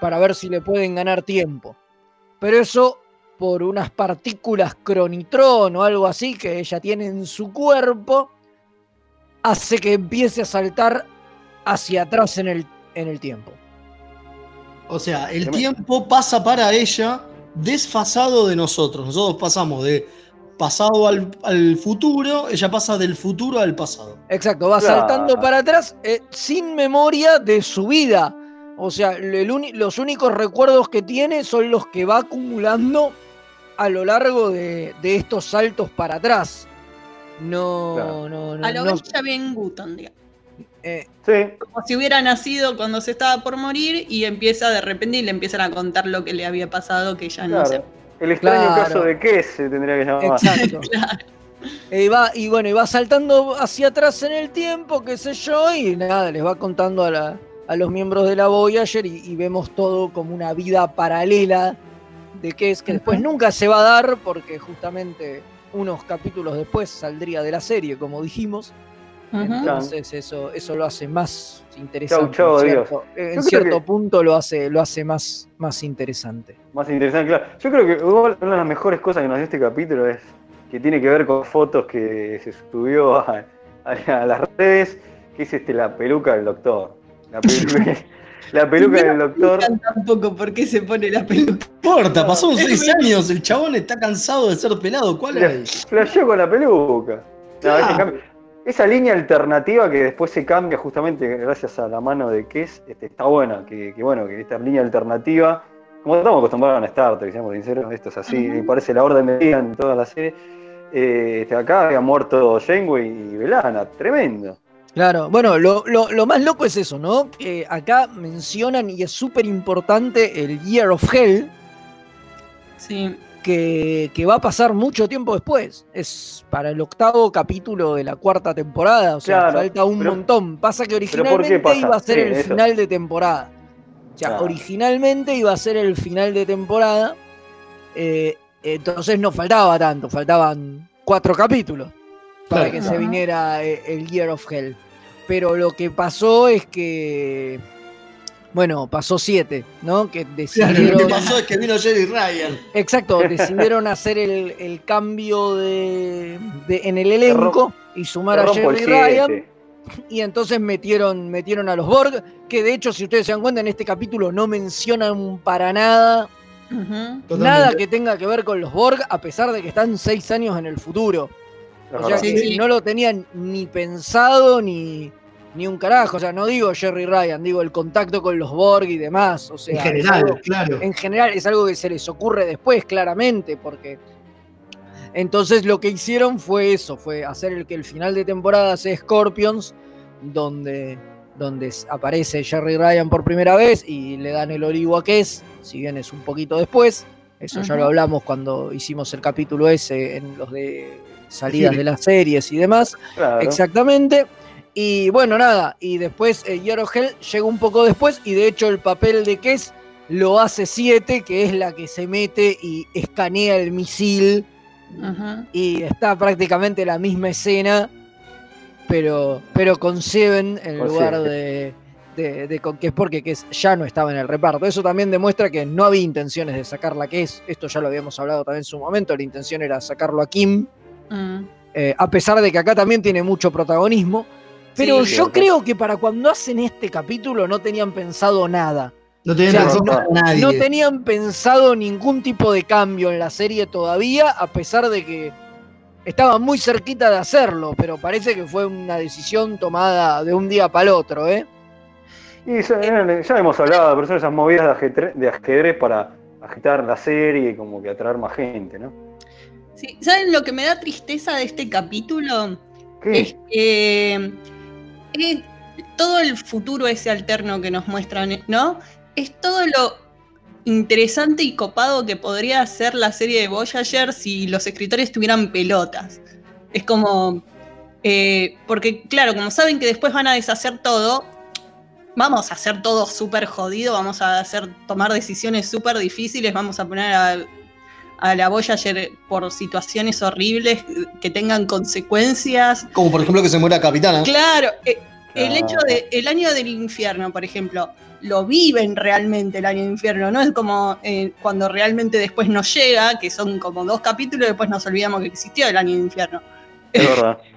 para ver si le pueden ganar tiempo. Pero eso por unas partículas cronitrón o algo así que ella tiene en su cuerpo, hace que empiece a saltar hacia atrás en el, en el tiempo. O sea, el tiempo pasa para ella desfasado de nosotros. Nosotros pasamos de pasado al, al futuro, ella pasa del futuro al pasado. Exacto, va Claro. saltando para atrás eh, sin memoria de su vida. O sea, el uni- los únicos recuerdos que tiene son los que va acumulando a lo largo de, de estos saltos para atrás. No, no, no. A lo no- Benjamin Button, digamos. Eh, Como si hubiera nacido cuando se estaba por morir y empieza de repente y le empiezan a contar lo que le había pasado que ya no sé. El extraño Claro. caso de qué se tendría que llamar. Exacto. [laughs] Eh, va, y bueno, y va saltando hacia atrás en el tiempo, qué sé yo, y nada, les va contando a, la- a los miembros de la Voyager y, y vemos todo como una vida paralela de que es que después nunca se va a dar porque justamente unos capítulos después saldría de la serie, como dijimos. Entonces eso, eso lo hace más interesante. Chau, chau, en cierto, en cierto que- punto lo hace, lo hace más, más interesante. Más interesante, claro. Yo creo que una de las mejores cosas que nos dio este capítulo es que tiene que ver con fotos que se subió a, a- a las redes, que es este la peluca del doctor. La peluca, [laughs] la peluca del doctor. Tampoco por qué se pone la peluca. No importa, pasaron seis años, el chabón está cansado de ser pelado. ¿Cuál es? Flasheó con la peluca. No, Claro. ese cambio- esa línea alternativa que después se cambia justamente gracias a la mano de Kes, este, está buena. Que, que bueno, que esta línea alternativa, como estamos acostumbrados en Star Trek, seamos sinceros, esto es así, me parece la orden de día en toda la serie. Eh, este, acá había muerto Janeway y Belana, tremendo. Claro, bueno, lo, lo- lo más loco es eso, ¿no? Que acá mencionan y es súper importante el Year of Hell, Sí. Que, que va a pasar mucho tiempo después. Es para el octavo capítulo de la cuarta temporada, o sea, Claro, falta un pero- montón. Pasa que ¿pero por qué originalmente pasa? iba a ser Sí, el eso. final de temporada. O sea, Claro. originalmente iba a ser el final de temporada, eh, entonces no faltaba tanto, faltaban cuatro capítulos para Claro. que se viniera eh, el Year of Hell. Pero lo que pasó es que, bueno, pasó siete, ¿no? Que Claro, decidieron... lo que [laughs] pasó es que vino Jerry Ryan. Exacto, [laughs] decidieron hacer el, el cambio de, de- en el elenco y sumar a Jerry Ryan. Y entonces metieron, metieron a los Borg, que de hecho, si ustedes se dan cuenta, en este capítulo no mencionan para nada nada que tenga que ver con los Borg, a pesar de que están seis años en el futuro. O sea Sí, que sí. no lo tenían ni pensado ni, ni un carajo. O sea, no digo Jerry Ryan, digo el contacto con los Borg y demás. O sea, En general, algo- claro. En general es algo que se les ocurre después, claramente, porque. Entonces lo que hicieron fue eso, fue hacer el que el final de temporada sea Scorpions, donde, donde aparece Jerry Ryan por primera vez y le dan el olivo a Kess, si bien es un poquito después. Eso ya lo hablamos cuando hicimos el capítulo ese en los de salidas Sí. de las series y demás. Claro. Exactamente. Y bueno, nada, y después eh, Year of Hell llega un poco después y de hecho el papel de Kess lo hace 7, que es la que se mete y escanea el misil y está prácticamente la misma escena, pero, pero con Seven en Con lugar Seven. de, de, de con Kess, porque Kess ya no estaba en el reparto. Eso también demuestra que no había intenciones de sacarla a Kess, esto ya lo habíamos hablado también en su momento, la intención era sacarlo a Kim. Mm. Eh, a pesar de que acá también tiene mucho protagonismo. Pero Sí, yo creo que para cuando hacen este capítulo no tenían pensado nada. No tenían O sea, razón no- para nadie. No tenían pensado ningún tipo de cambio en la serie todavía, a pesar de que estaban muy cerquita de hacerlo, pero parece que fue una decisión tomada de un día para el otro, ¿eh? Y ya, ya hemos hablado, pero son esas movidas de ajedrez, de ajedrez para agitar la serie y como que atraer más gente, ¿no? Sí, ¿Saben lo que me da tristeza de este capítulo? ¿Qué? Es que todo el futuro ese alterno que nos muestran, ¿no? Es todo lo interesante y copado que podría ser la serie de Voyager si los escritores tuvieran pelotas. Es como, Eh, porque, claro, como saben que después van a deshacer todo, vamos a hacer todo súper jodido, vamos a hacer tomar decisiones súper difíciles, vamos a poner a, a la Voyager por situaciones horribles que tengan consecuencias. Como por ejemplo que se muera Capitana. Claro, eh, el hecho de el año del infierno, por ejemplo, lo viven realmente el año del infierno, no es como eh, cuando realmente después nos llega, que son como dos capítulos y después nos olvidamos que existió el año del infierno. Es verdad. [laughs]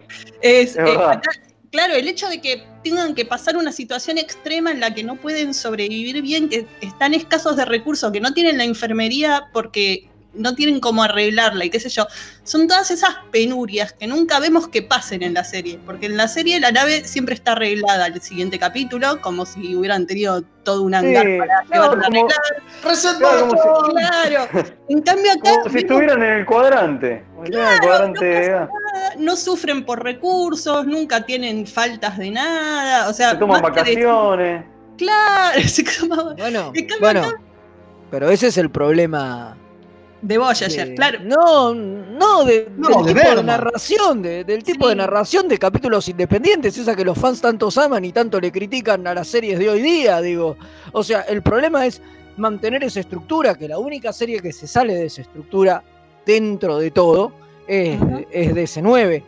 Es, Es eh, verdad. acá- claro, el hecho de que tengan que pasar una situación extrema en la que no pueden sobrevivir bien, que están escasos de recursos, que no tienen la enfermería porque no tienen cómo arreglarla y qué sé yo, son todas esas penurias que nunca vemos que pasen en la serie, porque en la serie la nave siempre está arreglada al siguiente capítulo, como si hubieran tenido todo un hangar Sí, para no, llevarla a como- Claro, como si- Claro, [laughs] en cambio acá Como si estuvieran en el cuadrante. Como si estuvieran en el cuadrante A. no sufren por recursos, nunca tienen faltas de nada, o sea, Se toman de- vacaciones. Claro, [laughs] se toman- Bueno, bueno, acá- pero ese es el problema. De Voyager, de- claro. No, no, de, No, del de tipo de Berman. narración, de- del tipo Sí. de narración de capítulos independientes, esa que los fans tantos aman y tanto le critican a las series de hoy día, digo. O sea, el problema es mantener esa estructura, que la única serie que se sale de esa estructura dentro de todo es, es DC9.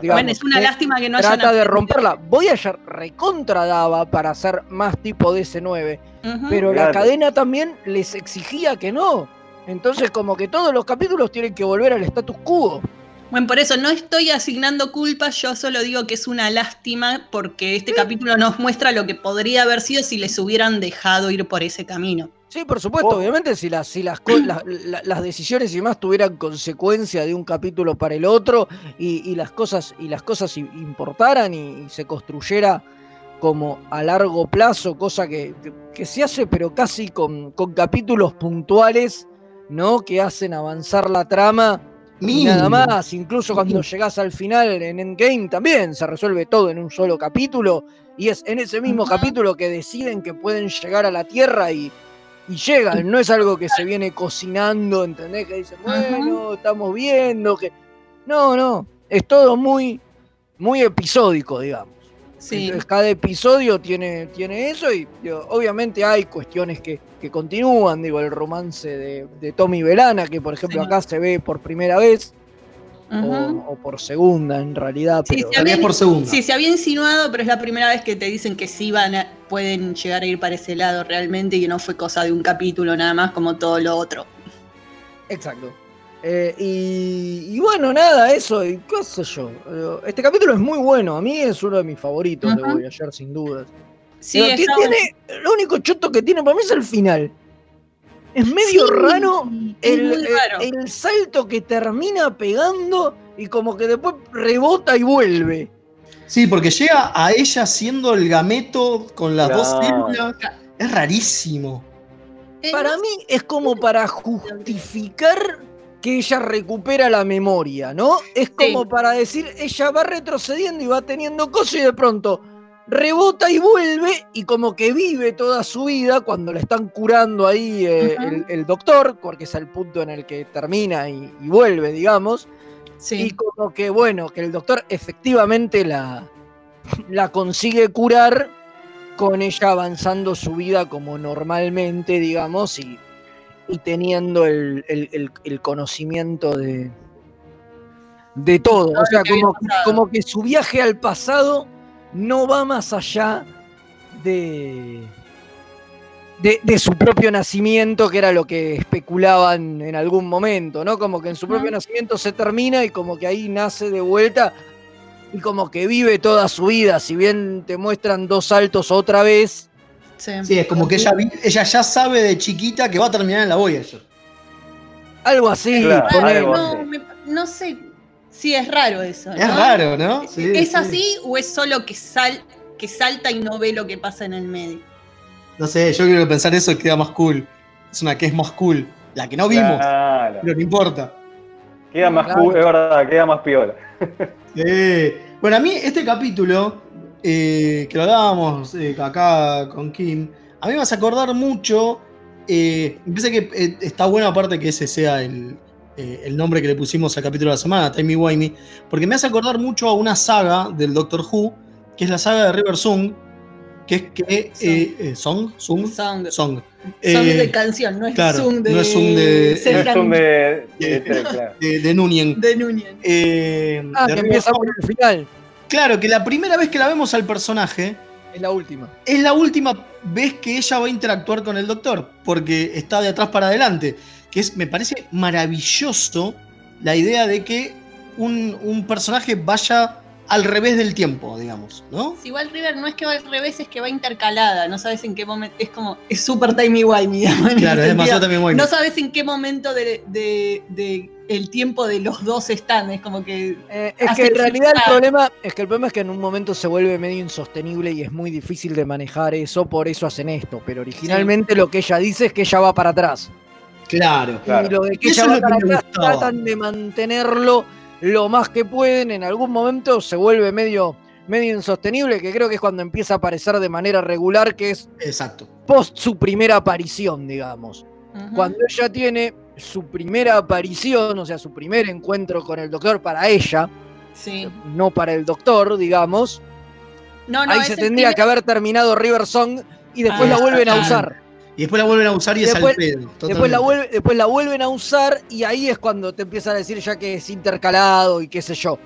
digamos, bueno, es una que lástima que no hayan Trata de romperla. Voyager recontradaba para hacer más tipo DC9. Ujú. Pero la cadena también les exigía que no. Entonces, como que todos los capítulos tienen que volver al status quo. Bueno, por eso no estoy asignando culpas, yo solo digo que es una lástima porque este capítulo nos muestra lo que podría haber sido si les hubieran dejado ir por ese camino. Sí, por supuesto, Oh. obviamente, si, las, si las, co- la- la- las decisiones y más tuvieran consecuencia de un capítulo para el otro y, y las cosas y las cosas i- importaran y, y se construyera como a largo plazo, cosa que, que- que se hace, pero casi con, con capítulos puntuales, ¿no? Que hacen avanzar la trama y nada más. Incluso cuando llegás al final en Endgame también se resuelve todo en un solo capítulo. Y es en ese mismo capítulo que deciden que pueden llegar a la Tierra y, y llegan. No es algo que se viene cocinando, ¿entendés? Que dicen, bueno, estamos viendo que. No, no. Es todo muy, muy episódico, digamos. Sí. Entonces cada episodio tiene, tiene eso y digo, obviamente hay cuestiones que, que continúan, digo, el romance de, de Tommy Velana, que por ejemplo Sí. acá se ve por primera vez, o, o por segunda en realidad, Sí, pero se También había- por segunda. Sí, se había insinuado, pero es la primera vez que te dicen que sí van a- pueden llegar a ir para ese lado realmente y que no fue cosa de un capítulo nada más como todo lo otro. exacto. Eh, y, y bueno, nada, eso, y qué sé yo. eh, Este capítulo es muy bueno, a mí es uno de mis favoritos de Ujú. Voyager, sin dudas. Sí, tiene, lo único choto que tiene para mí es el final. Es medio Sí, raro es el, raro. salto que termina pegando y como que después rebota y vuelve. Sí, porque llega a ella siendo el gameto con las dos células. Es rarísimo. Eh, Para mí es como para justificar que ella recupera la memoria, ¿no? Es como Sí. para decir, ella va retrocediendo y va teniendo cosas y de pronto rebota y vuelve y como que vive toda su vida cuando la están curando ahí eh, el, el doctor, porque es el punto en el que termina y, y vuelve, digamos. Sí. Y como que, bueno, que el doctor efectivamente la, la consigue curar con ella avanzando su vida como normalmente, digamos, y, y teniendo el, el- el- el conocimiento de, de todo. O sea, como, como que su viaje al pasado no va más allá de, de, de su propio nacimiento, que era lo que especulaban en algún momento, ¿no? Como que en su propio nacimiento se termina y como que ahí nace de vuelta y como que vive toda su vida, si bien te muestran dos saltos otra vez. Sí. Sí, es como que ella, ella ya sabe de chiquita que va a terminar en la Voyager. Algo así, Claro, ponele. algo no, así. me- no sé. Sí, es raro eso. Es ¿no? raro, ¿no? Sí, ¿Es sí. así o es solo que, sal, que salta y no ve lo que pasa en el medio? No sé, yo creo que pensar eso queda más cool. Es una que es más cool. La que no vimos, Claro. pero no importa. Queda más Claro. cool, es verdad, queda más piola. Sí. Bueno, a mí este capítulo, eh, que lo hablábamos eh, acá con Kim, a mí me hace acordar mucho. Eh, me parece que eh, está bueno aparte que ese sea el, eh, el nombre que le pusimos al capítulo de la semana, Timey Wimey, porque me hace acordar mucho a una saga del Doctor Who, que es la saga de River Song, que es que. Eh, eh, ¿Song? ¿Song? Song. Song. Son Eh, de canción, no es claro, Zoom de. no es Zoom de- No son de, de- [laughs] de- de- claro. de, de Nunien. de Núñez. Eh, Ah, de que River empieza Song. por el final. Claro, que la primera vez que la vemos al personaje Es la última. es la última vez que ella va a interactuar con el doctor, porque está de atrás para adelante. Que es, me parece maravilloso la idea de que un, un personaje vaya al revés del tiempo, digamos, ¿no? Si igual River no es que va al revés, es que va intercalada. No sabes en qué momento. Es como. Es súper timey wimey. digamos, en Claro, es demasiado bueno. No sabes en qué momento de, de- de el tiempo de los dos están. Es como que. Eh, es que en realidad el problema es que el problema es que en un momento se vuelve medio insostenible y es muy difícil de manejar eso, por eso hacen esto. Pero originalmente lo que ella dice es que ella va para atrás. Claro. Claro. Y lo de que Eso ella va para atrás tratan de mantenerlo lo más que pueden. En algún momento se vuelve medio, medio insostenible, que creo que es cuando empieza a aparecer de manera regular, que es Exacto. post su primera aparición, digamos. Cuando ella tiene su primera aparición, o sea, su primer encuentro con el doctor para ella, Sí. no para el doctor, digamos, No, no, ahí se tendría primer- que haber terminado River Song y después Ah, la vuelven a usar. Y después la vuelven a usar y es Después- al pedo. Después la, vuelve- después la vuelven a usar y ahí es cuando te empiezan a decir ya que es intercalado y qué sé yo.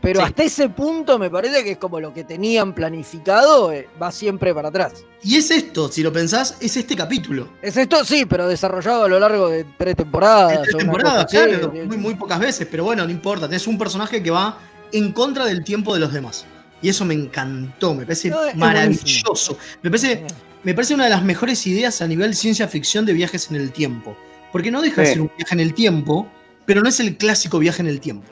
Pero Sí. hasta ese punto me parece que es como lo que tenían planificado, eh, va siempre para atrás. Y es esto, si lo pensás, es este capítulo. Es esto, sí, pero desarrollado a lo largo de tres temporadas. Tres temporadas, claro, muy, muy pocas veces, pero bueno, no importa. Tenés un personaje que va en contra del tiempo de los demás. Y eso me encantó, me parece No, es maravilloso. Me parece, me parece una de las mejores ideas a nivel ciencia ficción de viajes en el tiempo. Porque no deja de ser un viaje en el tiempo, pero no es el clásico viaje en el tiempo.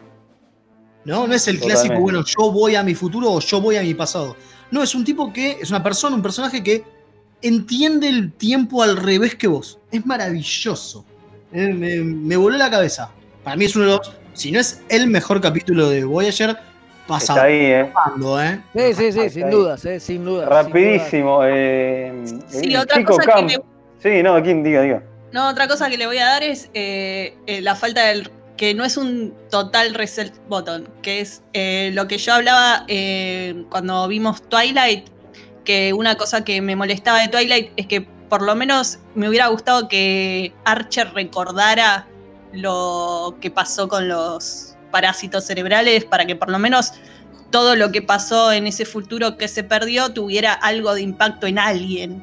¿No? No es el clásico, bueno, yo voy a mi futuro o yo voy a mi pasado. No, es un tipo que, es una persona, un personaje que entiende el tiempo al revés que vos. Es maravilloso. Eh, me, me voló la cabeza. Para mí es uno de los, si no es el mejor capítulo de Voyager, pasa Está ahí, ¿eh? pasando, ¿eh? Sí, sí, sí, Ahí sin está. dudas, eh, sin dudas. Rapidísimo. Eh, Sí, el otra chico cosa Camp. que le- Sí, no, ¿quién diga, diga? No, otra cosa que le voy a dar es eh, eh, la falta del. que no es un total reset button, que es eh, lo que yo hablaba eh, cuando vimos Twilight, que una cosa que me molestaba de Twilight es que por lo menos me hubiera gustado que Archer recordara lo que pasó con los parásitos cerebrales para que por lo menos todo lo que pasó en ese futuro que se perdió tuviera algo de impacto en alguien,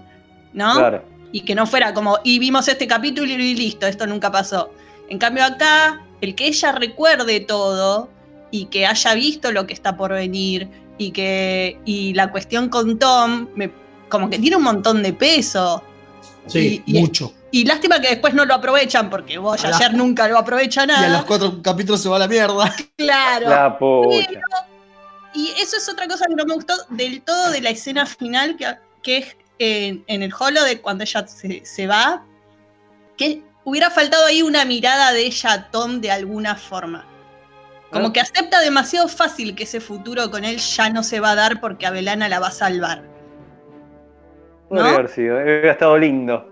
¿no? Claro. y que no fuera como, y vimos este capítulo y listo, esto nunca pasó. En cambio acá, el que ella recuerde todo y que haya visto lo que está por venir y que y la cuestión con Tom, me- como que tiene un montón de peso. Sí, Y- y- mucho. Y lástima que después no lo aprovechan porque vos A la- ayer nunca lo aprovecha Y a nada. los cuatro capítulos se va a la mierda. Claro. La. Y eso es otra cosa que no me gustó del todo de la escena final, que, que es en, en el holo de cuando ella se, se va, que hubiera faltado ahí una mirada de ella a Tom de alguna forma. Como Ah. que acepta demasiado fácil que ese futuro con él ya no se va a dar porque Abelana la va a salvar. Podría ¿No? haber sido. Hubiera estado lindo.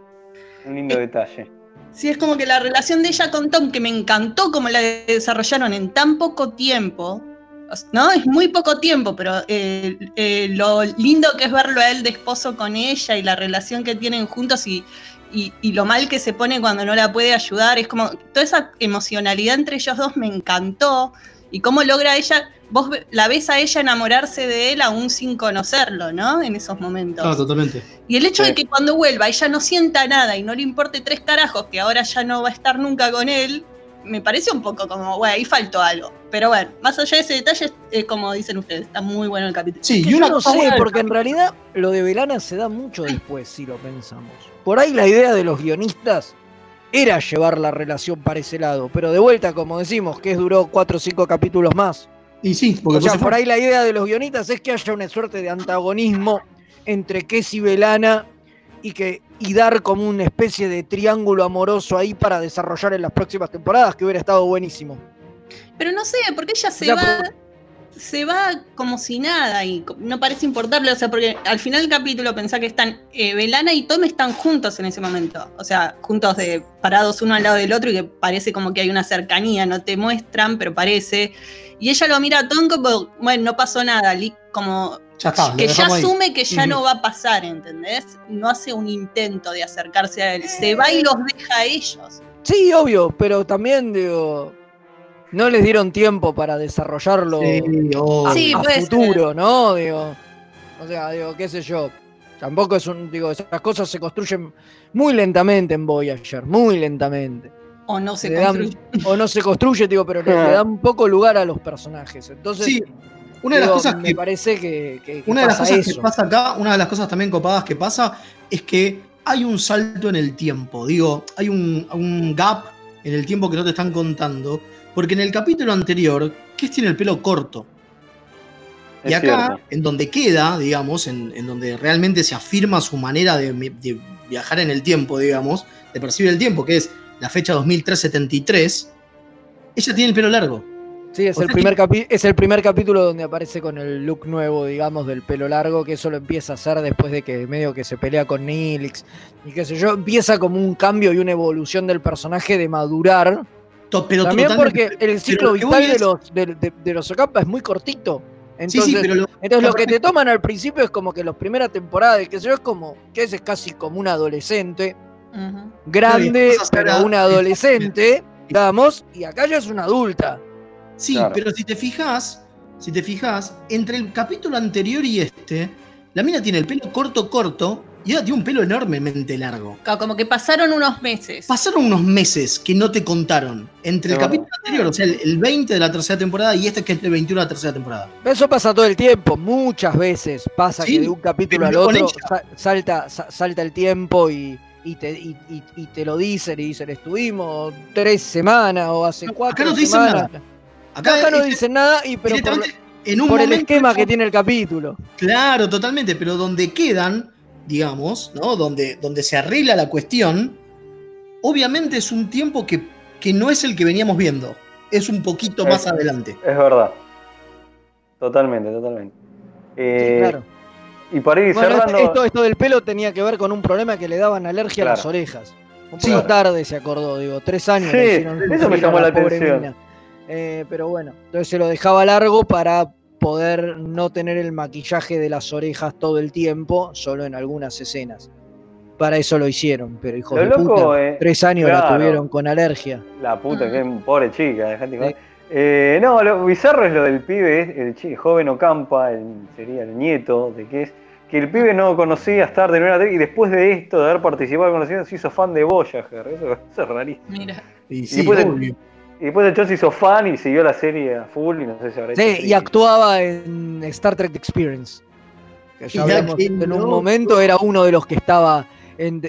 Un lindo detalle. Sí, es como que la relación de ella con Tom, que me encantó como la desarrollaron en tan poco tiempo, ¿no? Es muy poco tiempo, pero eh, eh, lo lindo que es verlo a él de esposo con ella y la relación que tienen juntos y, y- y lo mal que se pone cuando no la puede ayudar, es como toda esa emocionalidad entre ellos dos me encantó y cómo logra ella, vos la ves a ella enamorarse de él aún sin conocerlo, ¿no? En esos momentos. Claro, totalmente. Y el hecho Sí. de que cuando vuelva ella no sienta nada y no le importe tres carajos, que ahora ya no va a estar nunca con él, me parece un poco como, bueno, ahí faltó algo. Pero bueno, más allá de ese detalle, eh, como dicen ustedes, está muy bueno el capítulo. Sí, Que y una no cosa sé, porque en realidad lo de Velana se da mucho después, si lo pensamos. Por ahí la idea de los guionistas era llevar la relación para ese lado, pero de vuelta, como decimos, que duró cuatro o cinco capítulos más. Y sí, porque O sea, se por ahí la idea de los guionistas es que haya una suerte de antagonismo entre Kes y Velana y que y dar como una especie de triángulo amoroso ahí para desarrollar en las próximas temporadas, que hubiera estado buenísimo. Pero no sé, porque ella se va. Se va como si nada y no parece importarle, o sea, porque al final del capítulo pensá que están, eh, Belana y Tom están juntos en ese momento, o sea, juntos de parados uno al lado del otro y que parece como que hay una cercanía, no te muestran, pero parece. Y ella lo mira a Tom como, bueno, no pasó nada, como que ya asume que ya no va a pasar, ¿entendés? No hace un intento de acercarse a él, se va y los deja a ellos. Sí, obvio, pero también digo, no les dieron tiempo para desarrollarlo sí, a, futuro, ¿no? Digo, o sea, digo, qué sé yo. Tampoco es un, digo, esas cosas se construyen muy lentamente en Voyager, muy lentamente. O no se construye. o no se construye, digo, pero le, da un [laughs] poco lugar a los personajes. Entonces, sí. Una de las cosas me parece que, una de las cosas que pasa acá, una de las cosas también copadas que pasa es que hay un salto en el tiempo. Digo, hay un, un gap en el tiempo que no te están contando porque en el capítulo anterior, Kes tiene el pelo corto. y acá, en donde queda, digamos, en, donde realmente se afirma su manera de, viajar en el tiempo, digamos, de percibir el tiempo, que es la fecha 2373, ella tiene el pelo largo. Sí, es el, primer es el primer capítulo donde aparece con el look nuevo, digamos, del pelo largo, que eso lo empieza a hacer después de que medio que se pelea con Nilix y qué sé yo, empieza como un cambio y una evolución del personaje de madurar también porque el ciclo vital de los, de, los es muy cortito. Entonces, lo, entonces lo que te toman al principio es como que las primeras temporadas, que yo es como, que es casi como un adolescente, grande, pero un adolescente, [laughs] digamos, y acá ya es una adulta. Sí, pero si te fijas, si te fijas, entre el capítulo anterior y este, la mina tiene el pelo corto, corto, y ella tiene un pelo enormemente largo. Como que pasaron unos meses. Pasaron unos meses que no te contaron. Entre el capítulo anterior, o sea, el, 20 de la tercera temporada y este que es el 21 de la tercera temporada. Eso pasa todo el tiempo, muchas veces pasa que de un capítulo al otro salta, salta el tiempo y, te, te lo dicen y dicen, estuvimos tres semanas o hace cuatro acá no semanas. Dicen nada. Acá, no dicen nada, y, pero por, en un el esquema que tiene el capítulo. Claro, totalmente, pero donde quedan digamos, ¿no? Donde, donde se arregla la cuestión, obviamente es un tiempo que, no es el que veníamos viendo, es un poquito más adelante. Es verdad. Totalmente, totalmente. Eh, claro. Y para ir cerrando... Esto, esto, del pelo tenía que ver con un problema que le daban alergia a las orejas. Un poco tarde se acordó, digo, tres años. Sí, eso me llamó la, atención. Eh, pero bueno, entonces se lo dejaba largo para poder no tener el maquillaje de las orejas todo el tiempo, solo en algunas escenas. Para eso lo hicieron, pero hijo de puta, eh, tres años la tuvieron con alergia. La puta, que pobre chica, dejate eh, no, lo bizarro es lo del pibe, el joven Ocampa, el, sería el nieto de que es, que el pibe no conocía estar de nuevo y después de esto, de haber participado con los se hizo fan de Voyager, eso, es rarísimo. Mira. Y, después, y después el Chon se hizo fan y siguió la serie a full y no sé si habrá Sí, y actuaba en Star Trek Experience. Que ya hablamos, en un momento era uno de los que estaba en,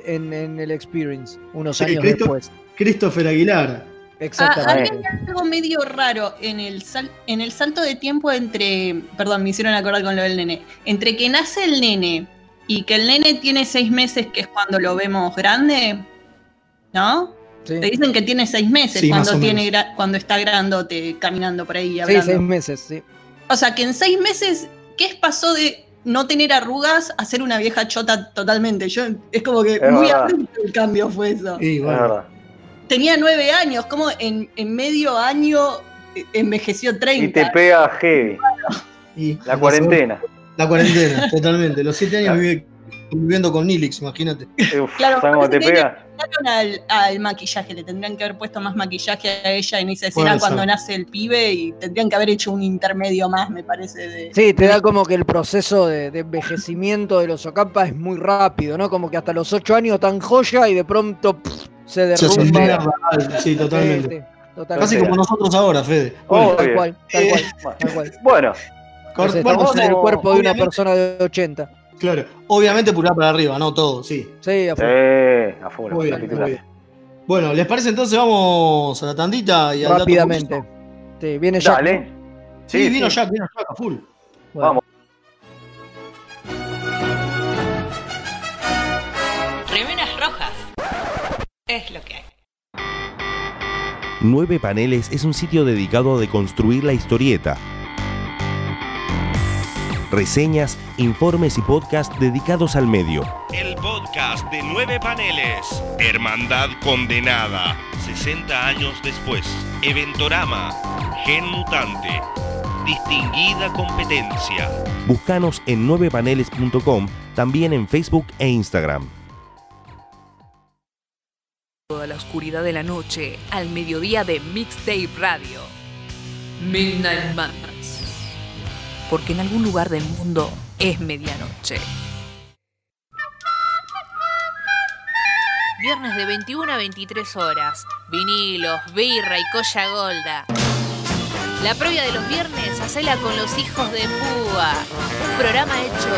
el Experience, unos años después. Christopher Aguilar. Exactamente. Ah, algo medio raro en el, en el salto de tiempo entre. Perdón, me hicieron acordar con lo del nene. Entre que nace el nene y que el nene tiene seis meses, que es cuando lo vemos grande, ¿no? Te dicen que tiene seis meses cuando, tiene cuando está grandote caminando por ahí hablando. Sí, seis meses, sí. O sea, que en seis meses, ¿qué pasó de no tener arrugas a ser una vieja chota totalmente? Yo, es como que muy el cambio fue eso. Tenía nueve años, como en, medio año eh, envejeció 30. Y te pega heavy. la cuarentena. [laughs] La cuarentena, totalmente. Los siete años vive viviendo con Nilix, imagínate. claro, cómo te pega? Al, al, maquillaje, le tendrían que haber puesto más maquillaje a ella en esa escena cuando nace el pibe y tendrían que haber hecho un intermedio más, me parece. De, sí, te da como que el proceso de, envejecimiento de los Ocampa es muy rápido, ¿no? Como que hasta los ocho años tan joya y de pronto se derrumba. sí, totalmente. Casi como nosotros ahora, Fede. tal, cual, tal cual, [laughs] tal cual. Bueno. Estamos en el cuerpo de una persona de 80. Claro, obviamente pulgar para arriba, no todo, sí. Sí, a full. muy bien, Bueno, ¿les parece entonces vamos a la tandita y al Rápidamente. Sí, viene Jack. Dale. Sí, sí, vino Jack, vino Jack a full. Vamos. Remenas rojas. Es lo que hay. Nueve Paneles es un sitio dedicado a deconstruir la historieta reseñas, informes y podcast dedicados al medio. El podcast de nueve paneles. Hermandad condenada. 60 años después. Eventorama. Gen mutante. Distinguida competencia. Búscanos en 9paneles.com, también en Facebook e Instagram. Toda la oscuridad de la noche al mediodía de Mixtape Radio. Midnight Madness. Porque en algún lugar del mundo es medianoche. Viernes de 21 a 23 horas. Vinilos, birra y colla golda. La previa de los viernes, hacela con los hijos de Púa. Un programa hecho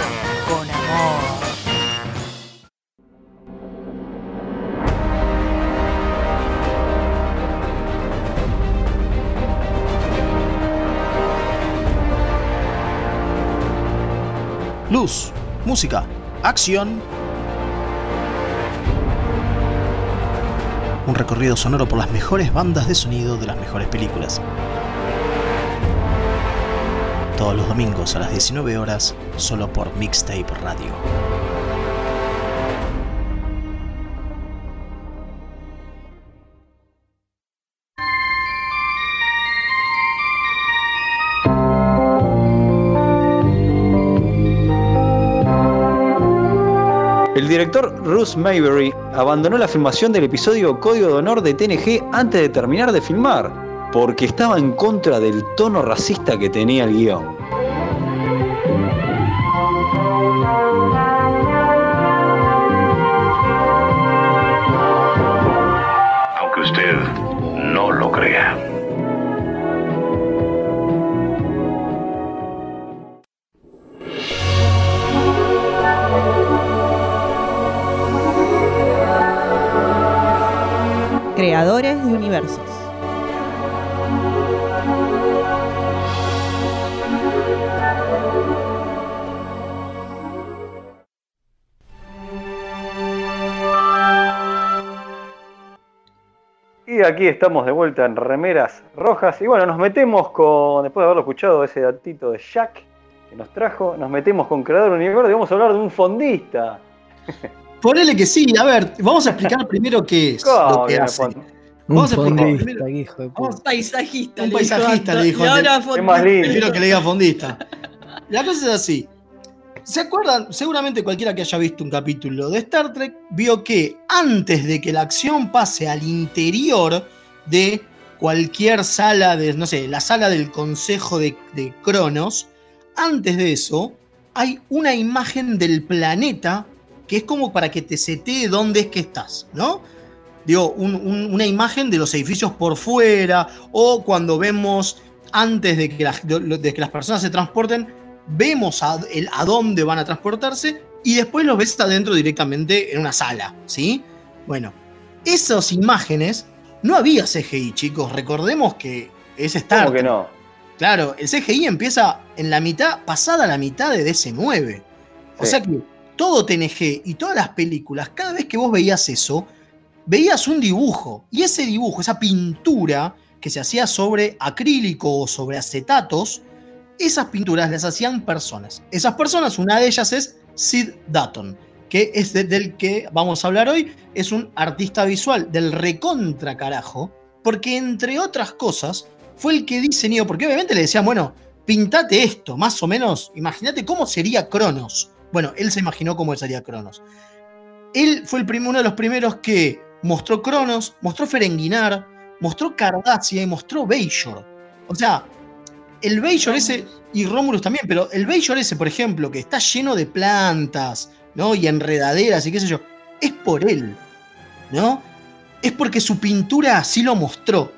con amor. Luz, música, acción. Un recorrido sonoro por las mejores bandas de sonido de las mejores películas. Todos los domingos a las 19 horas, solo por Mixtape Radio. Bruce Mayberry abandonó la filmación del episodio Código de Honor de TNG antes de terminar de filmar, porque estaba en contra del tono racista que tenía el guion. Creadores de universos. Y aquí estamos de vuelta en Remeras Rojas. Y bueno, nos metemos con, después de haberlo escuchado ese datito de Jack que nos trajo, nos metemos con Creador Universo y vamos a hablar de un fondista. Ponele que sí, a ver, vamos a explicar primero qué es ¿Cómo lo que hace. Vamos a Un explicar primero- hijo de puta. Un paisajista. Un paisajista le dijo. Prefiero que le diga fondista. La cosa es así. ¿Se acuerdan? Seguramente cualquiera que haya visto un capítulo de Star Trek vio que antes de que la acción pase al interior de cualquier sala de, no sé, la sala del consejo de, de Cronos, antes de eso hay una imagen del planeta que es como para que te setee dónde es que estás, ¿no? Digo, un- un- una imagen de los edificios por fuera o cuando vemos antes de que, las- de- que las personas se transporten, vemos a, el- a dónde van a transportarse y después los ves adentro directamente en una sala, ¿sí? Bueno, esas imágenes no había CGI, chicos. Recordemos que es Star ¿Cómo que no? Claro, el CGI empieza en la mitad, pasada la mitad de DC9. O Sí. sea que todo TNG y todas las películas, cada vez que vos veías eso, veías un dibujo. Y ese dibujo, esa pintura que se hacía sobre acrílico o sobre acetatos, esas pinturas las hacían personas. Esas personas, una de ellas es Sid Dutton, que es de- del que vamos a hablar hoy. Es un artista visual del recontra carajo, porque entre otras cosas fue el que diseñó, porque obviamente le decían, bueno, pintate esto, más o menos, imagínate cómo sería Cronos. Bueno, él se imaginó cómo sería Cronos. Él fue el prim- uno de los primeros que mostró Cronos, mostró Ferenginar, mostró Cardassia y mostró Bajor. O sea, el Bajor ese, y Romulus también, pero el Bajor ese, por ejemplo, que está lleno de plantas, ¿no? Y enredaderas y qué sé yo, es por él, ¿no? Es porque su pintura así lo mostró.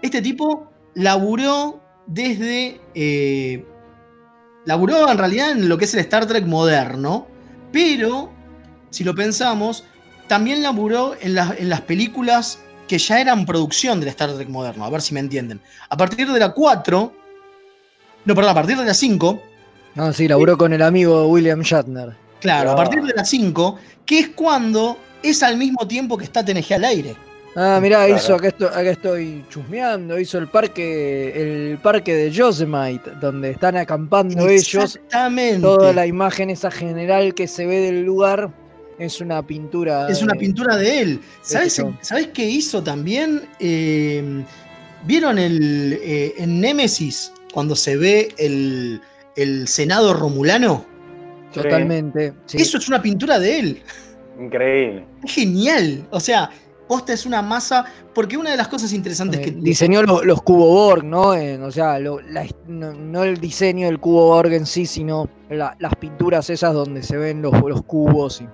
Este tipo laburó desde. eh, laburó en realidad en lo que es el Star Trek moderno, pero, si lo pensamos, también laburó en, las- en las películas que ya eran producción del Star Trek moderno, a ver si me entienden. A partir de la 4, no, perdón, a partir de la 5, No, sí, laburó con el amigo William Shatner. Claro, a partir de las 5, que es cuando es al mismo tiempo que está TNG al aire. Ah, mirá, hizo, acá estoy, acá estoy chusmeando, hizo el parque, el parque de Yosemite, donde están acampando ellos. Exactamente. Toda la imagen esa general que se ve del lugar es una pintura. Es una de- pintura de él. ¿Sabes, este chabón. ¿sabes qué hizo también? Eh, ¿Vieron el, eh, en Némesis cuando se ve el, el Senado Romulano? Totalmente. sí. Eso es una pintura de él. Increíble. Es genial. O sea, posta es una masa. Porque una de las cosas interesantes que. Diseñó lo- los cubo Borg, ¿no? O sea, lo- la- no, no el diseño del cubo Borg en sí, sino la- las pinturas esas donde se ven los, los cubos y,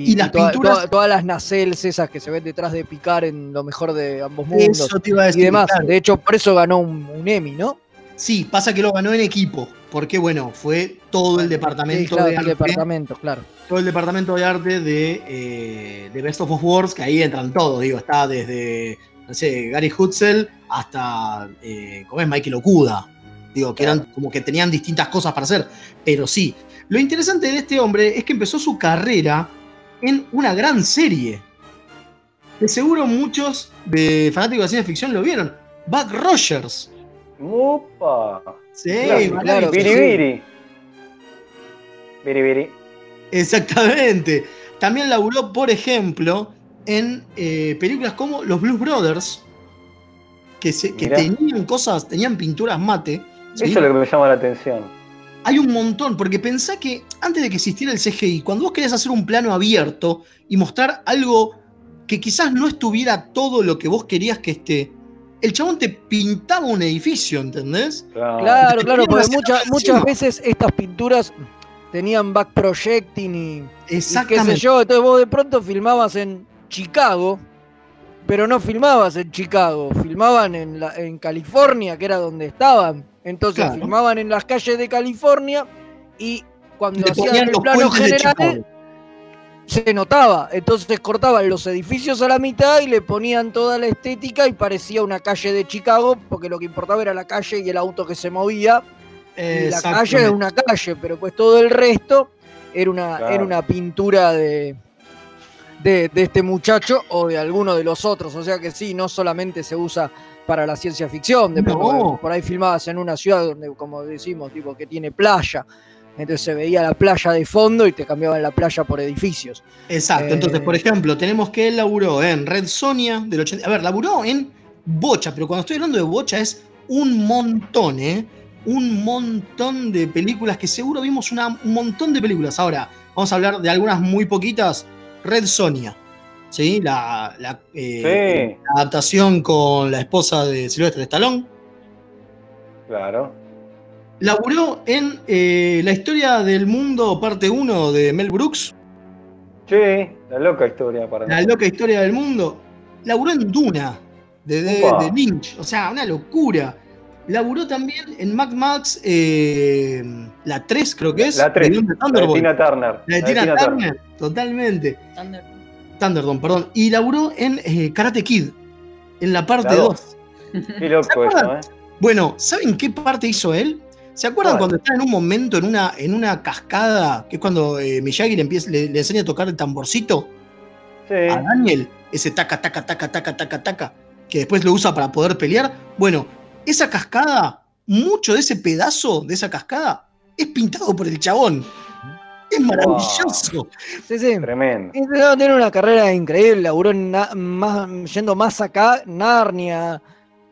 y- Y las y toda- pinturas- toda- todas las nacelles esas que se ven detrás de Picar en lo mejor de ambos mundos. Eso te iba a decir, y demás. claro. De hecho, por eso ganó un, un Emmy, ¿no? Sí, pasa que lo ganó en equipo. Porque, bueno, fue todo el departamento Sí, claro, de el arte. departamento, claro. todo el departamento de arte de, eh, de Best of Worlds, que ahí entran todos, digo, está desde, no sé, Gary Hutzel hasta, eh, ¿cómo es? Michael Okuda. Digo, que eran como que tenían distintas cosas para hacer, pero sí. Lo interesante de este hombre es que empezó su carrera en una gran serie. De seguro muchos de fanáticos de ciencia ficción lo vieron. Buck Rogers. ¡Opa! Sí, Claro, claro. Biri Biri. Biri Biri. Exactamente. También laburó, por ejemplo, en eh, películas como Los Blues Brothers, que, se- que Mirá. tenían cosas, tenían pinturas mate. ¿sí? Eso es lo que me llama la atención. Hay un montón, porque pensá que antes de que existiera el CGI, cuando vos querías hacer un plano abierto y mostrar algo que quizás no estuviera todo lo que vos querías que esté, el chabón te pintaba un edificio, ¿entendés? Claro, claro, porque muchas, muchas veces estas pinturas tenían back projecting y, y qué Exactamente. sé yo. Entonces vos de pronto filmabas en Chicago, pero no filmabas en Chicago, filmaban en, la- en California, que era donde estaban. Entonces Claro. filmaban en las calles de California y cuando Le hacían los plano puentes de general Chicago. Se notaba. Entonces cortaban los edificios a la mitad y le ponían toda la estética y parecía una calle de Chicago, porque lo que importaba era la calle y el auto que se movía. Y la calle es una calle, pero pues todo el resto era una, Claro. era una pintura de, de, de este muchacho o de alguno de los otros. O sea que sí, no solamente se usa para la ciencia ficción, de No. pronto, por ahí filmadas en una ciudad donde, como decimos, tipo que tiene playa. Entonces se veía la playa de fondo y te cambiaban la playa por edificios. Exacto. Eh, Entonces, por ejemplo, tenemos que él laburó en Red Sonia del 80. A ver, laburó en Bocha, pero cuando estoy hablando de Bocha es un montón, ¿eh? Un montón de películas que seguro vimos una- un montón de películas. Ahora, vamos a hablar de algunas muy poquitas. Red Sonia, ¿sí? La, la, eh, Sí. la adaptación con la esposa de Silvestre Stallone. Claro. Laburó en eh, La historia del mundo, parte 1 de Mel Brooks. Sí, la loca historia para La mí. loca historia del mundo. Laburó en Duna, de, de- de Lynch. O sea, una locura. Laburó también en Mad Max, eh, la 3 creo que es. La 3, de la de. Tina Turner. La de Tina Turner, totalmente. Thunderdome, perdón. Y laburó en eh, Karate Kid, en la parte La 2. dos. Qué loco eso, ¿eh? Bueno, ¿saben qué parte hizo él? ¿Se acuerdan cuando está en un momento en una, en una cascada, que es cuando eh, Miyagi le, empieza, le, le enseña a tocar el tamborcito Sí. a Daniel? Ese taca, taca, taca, taca, taca, taca, que después lo usa para poder pelear. Bueno, esa cascada, mucho de ese pedazo de esa cascada es pintado por el chabón. Es maravilloso. Sí, sí. Tremendo. Y Tiene una carrera increíble, laburó en más, yendo más acá, Narnia,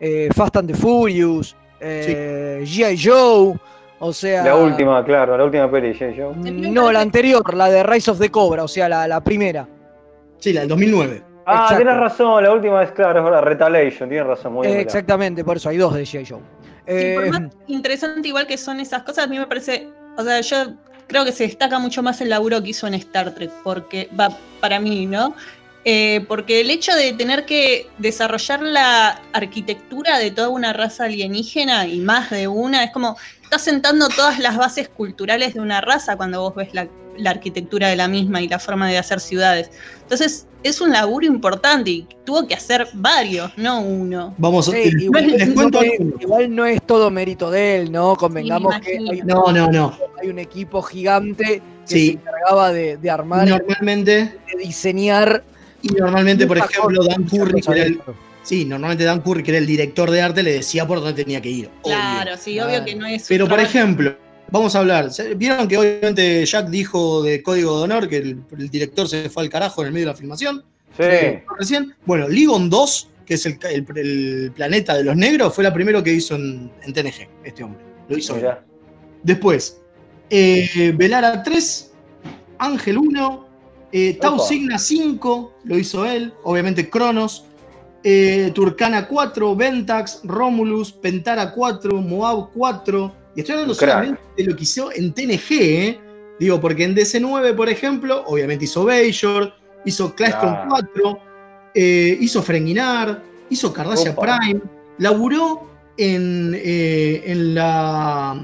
eh, Fast and the Furious, eh, G.I. Joe, o sea... La última, claro, la última peli, J. Joe. No, la anterior, la de Rise of the Cobra, o sea, la, la primera. Sí, la del 2009. Ah, Exacto. tienes razón, la última es claro, es verdad, Retaliation, tienes razón, muy Eh, bien. exactamente, por eso hay dos de G.I. Joe. Sí, Eh, por más interesante igual que son esas cosas, a mí me parece, o sea, yo creo que se destaca mucho más el laburo que hizo en Star Trek, porque va para mí, ¿no? Eh, porque el hecho de tener que desarrollar la arquitectura de toda una raza alienígena y más de una, es como, estás sentando todas las bases culturales de una raza cuando vos ves la, la arquitectura de la misma y la forma de hacer ciudades. Entonces, es un laburo importante y tuvo que hacer varios, no uno. Vamos a sí, les, igual, les cuento no, igual no es todo mérito de él, ¿no? Convengamos que hay. No, no, no. hay un equipo gigante que Sí. se encargaba de, de armar, Normalmente, de diseñar Y normalmente, por ejemplo, Dan Curry, que era el, sí, normalmente Dan Curry, que era el director de arte, le decía por dónde tenía que ir. obvio. Claro, sí, obvio que no es. Pero, por ejemplo, vamos a hablar. ¿se- ¿Vieron que obviamente Jack dijo de Código de Honor que el, el director se fue al carajo en el medio de la filmación? Sí. Recién. Bueno, Ligon 2, que es el, el- el planeta de los negros, fue la primero que hizo en, en TNG, este hombre. Lo hizo. Después, eh, Velara 3, Ángel 1, eh, Tau. Signa 5, lo hizo él, obviamente Cronos, eh, Turcana 4, Ventax, Romulus, Pentara 4, Moab 4, y estoy hablando crack. solamente de lo que hizo en TNG, ¿eh? Digo, porque en DC9, por ejemplo, obviamente hizo Bajor, hizo Clastron Claro. 4, eh, hizo Frenginar, hizo Cardassia Opa. Prime, laburó en, eh, en la.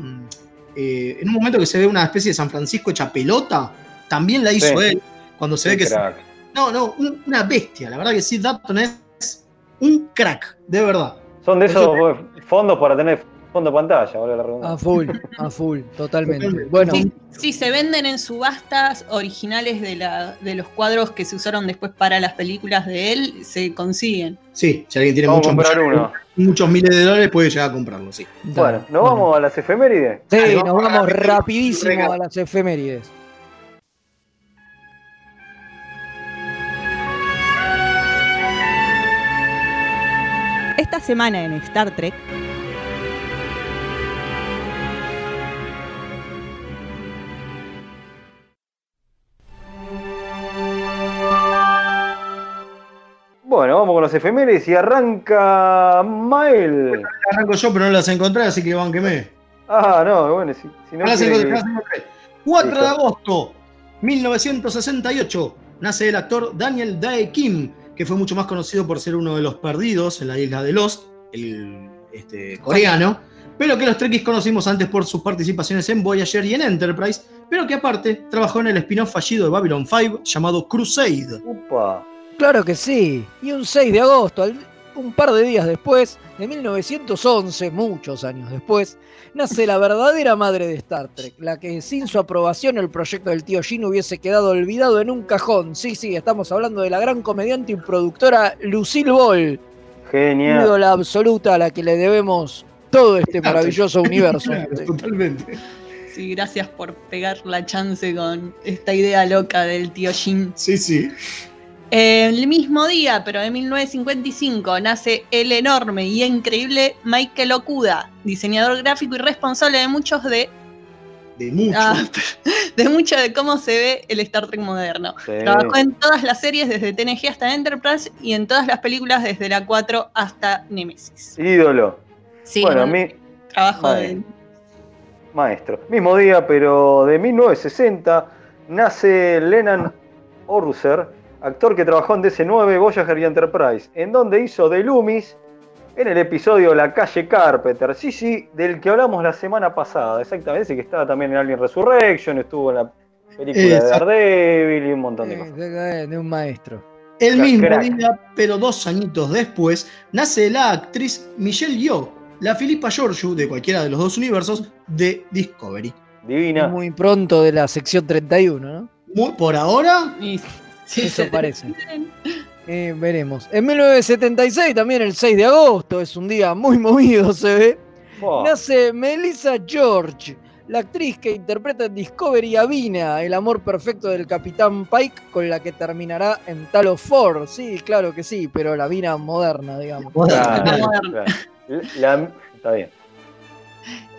en un momento que se ve una especie de San Francisco hecha pelota, también la hizo Sí. él. Cuando se ve que. se- crack. no, no, un- una bestia. La verdad que sí, Dapton es un crack, de verdad. Son de esos eso- fondos para tener fondo de pantalla, vale la A redundancia. full, [laughs] a full, totalmente. Totalmente. Bueno, Sí, sí, se venden en subastas originales de, la, de los cuadros que se usaron después para las películas de él, se consiguen. Sí, si alguien tiene a muchos, comprar millones- uno. muchos miles de dólares, puede llegar a comprarlo, sí. Bueno, ¿nos vamos a las efemérides? Sí, nos vamos rapidísimo a las efemérides. Semana en Star Trek, Bueno, vamos con las efemérides y arranca Mael. Arranco yo, pero no las encontré, así que banqueme. Ah, no, bueno, si, si no No las encontré, que- las encontré. 4 de agosto, 1968, nace el actor Daniel Dae Kim, que fue mucho más conocido por ser uno de los perdidos en la isla de Lost, el este, coreano, pero que los Trekkies conocimos antes por sus participaciones en Voyager y en Enterprise, pero que aparte trabajó en el spin-off fallido de Babylon 5 llamado Crusade. Upa. Claro que sí. Y un 6 de agosto, un par de días después, de 1911, muchos años después, nace la verdadera madre de Star Trek, la que sin su aprobación el proyecto del tío Jin hubiese quedado olvidado en un cajón. Sí, sí, estamos hablando de la gran comediante y productora Lucille Ball, Genial. ídola absoluta a la que le debemos todo este maravilloso universo. [laughs] Claro, totalmente. Sí, gracias por pegar la chance con esta idea loca del tío Jin. Sí, sí. El mismo día, pero de 1955, nace el enorme y increíble Michael Okuda, diseñador gráfico y responsable de muchos de, De mucho. ah, [laughs] de mucho de cómo se ve el Star Trek moderno. Sí. Trabajó en todas las series desde TNG hasta Enterprise y en todas las películas desde la 4 hasta Nemesis. Ídolo. Sí, bueno, a mí, trabajo de... Maestro. Mismo día, pero de 1960, nace Lennon Orser, actor que trabajó en DC9, Voyager y Enterprise, en donde hizo de Loomis en el episodio La calle Carpenter. Sí, sí, del que hablamos la semana pasada, exactamente. Ese que estaba también en Alien Resurrection, estuvo en la película de. Daredevil y un montón de Eh, cosas. de, de un maestro. El mismo crack. día, pero dos añitos después, nace la actriz Michelle Yeoh, la Filipa Georgiou de cualquiera de los dos universos de Discovery. Divina. Muy pronto de la sección 31, ¿no? Muy, por ahora, Y- sí, Eso se- parece. Eh, veremos. En 1976, también el 6 de agosto, es un día muy movido, se ve. Nace Melissa George, la actriz que interpreta en Discovery a Vina, el amor perfecto del Capitán Pike, con la que terminará en Talos 4. Sí, claro que sí, pero la Vina moderna, digamos. Claro, Moderno. claro. La- está bien.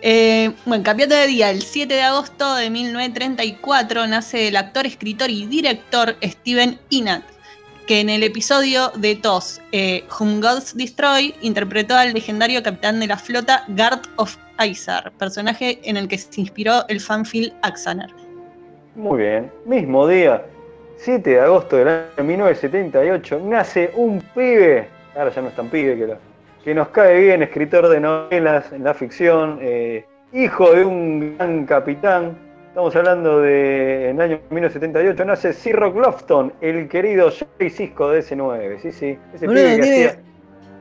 Eh, bueno, cambiando de día, el 7 de agosto de 1934 nace el actor, escritor y director Steven Inat, que en el episodio de TOS, eh, Whom Gods Destroy, interpretó al legendario capitán de la flota Garth of Izar, personaje en el que se inspiró el fanfilm Axanar. Muy bien. Mismo día, 7 de agosto del año 1978, nace un pibe, ahora ya no es tan pibe, que, lo- que nos cae bien, escritor de novelas en la ficción, eh, hijo de un gran capitán. Estamos hablando de, en el año 1978, nace Cirroc Lofton, el querido Jay Cisco de S9. Sí, sí, ese Boludo, pibe que tiene hacía...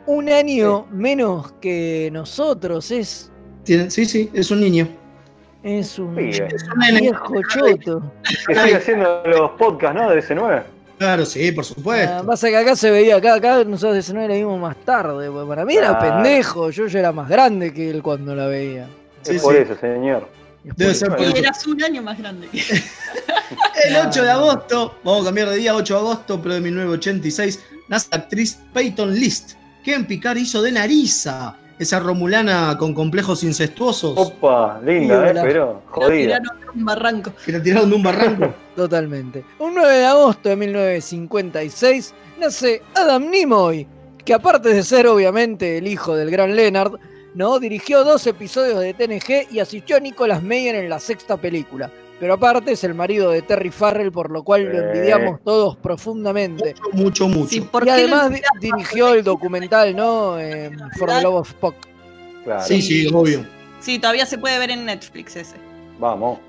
un año menos que nosotros, es, tiene- sí, sí, es un niño. es un viejo choto. Que sigue haciendo los podcasts, ¿no? De S9. Claro, sí, por supuesto. Ah, pasa que acá se veía, acá, acá nosotros ese no la vimos más tarde. porque Para mí era pendejo, yo ya era más grande que él cuando la veía. Es por eso, señor. Debe ser por Y eso. eras un año más grande. [laughs] [laughs] El 8 de agosto, vamos a cambiar de día, 8 de agosto, pero de 1986, nace la actriz Peyton List, que en Picard hizo de Narisa, esa romulana con complejos incestuosos. Opa, linda, Sí, eh, la- pero La jodida. tiraron de un barranco. Que la tiraron de un barranco. [laughs] Totalmente. Un 9 de agosto de 1956 nace Adam Nimoy, que aparte de ser obviamente el hijo del gran Leonard, ¿no? dirigió dos episodios de TNG y asistió a Nicolas Meyer en la sexta película. Pero aparte es el marido de Terry Farrell, por lo cual lo envidiamos todos profundamente. Mucho, mucho. Sí, ¿por Y además dirigió el documental, ¿no? Eh, For the Love of Spock. Claro. Sí, sí, obvio. Sí, todavía se puede ver en Netflix ese. Vamos.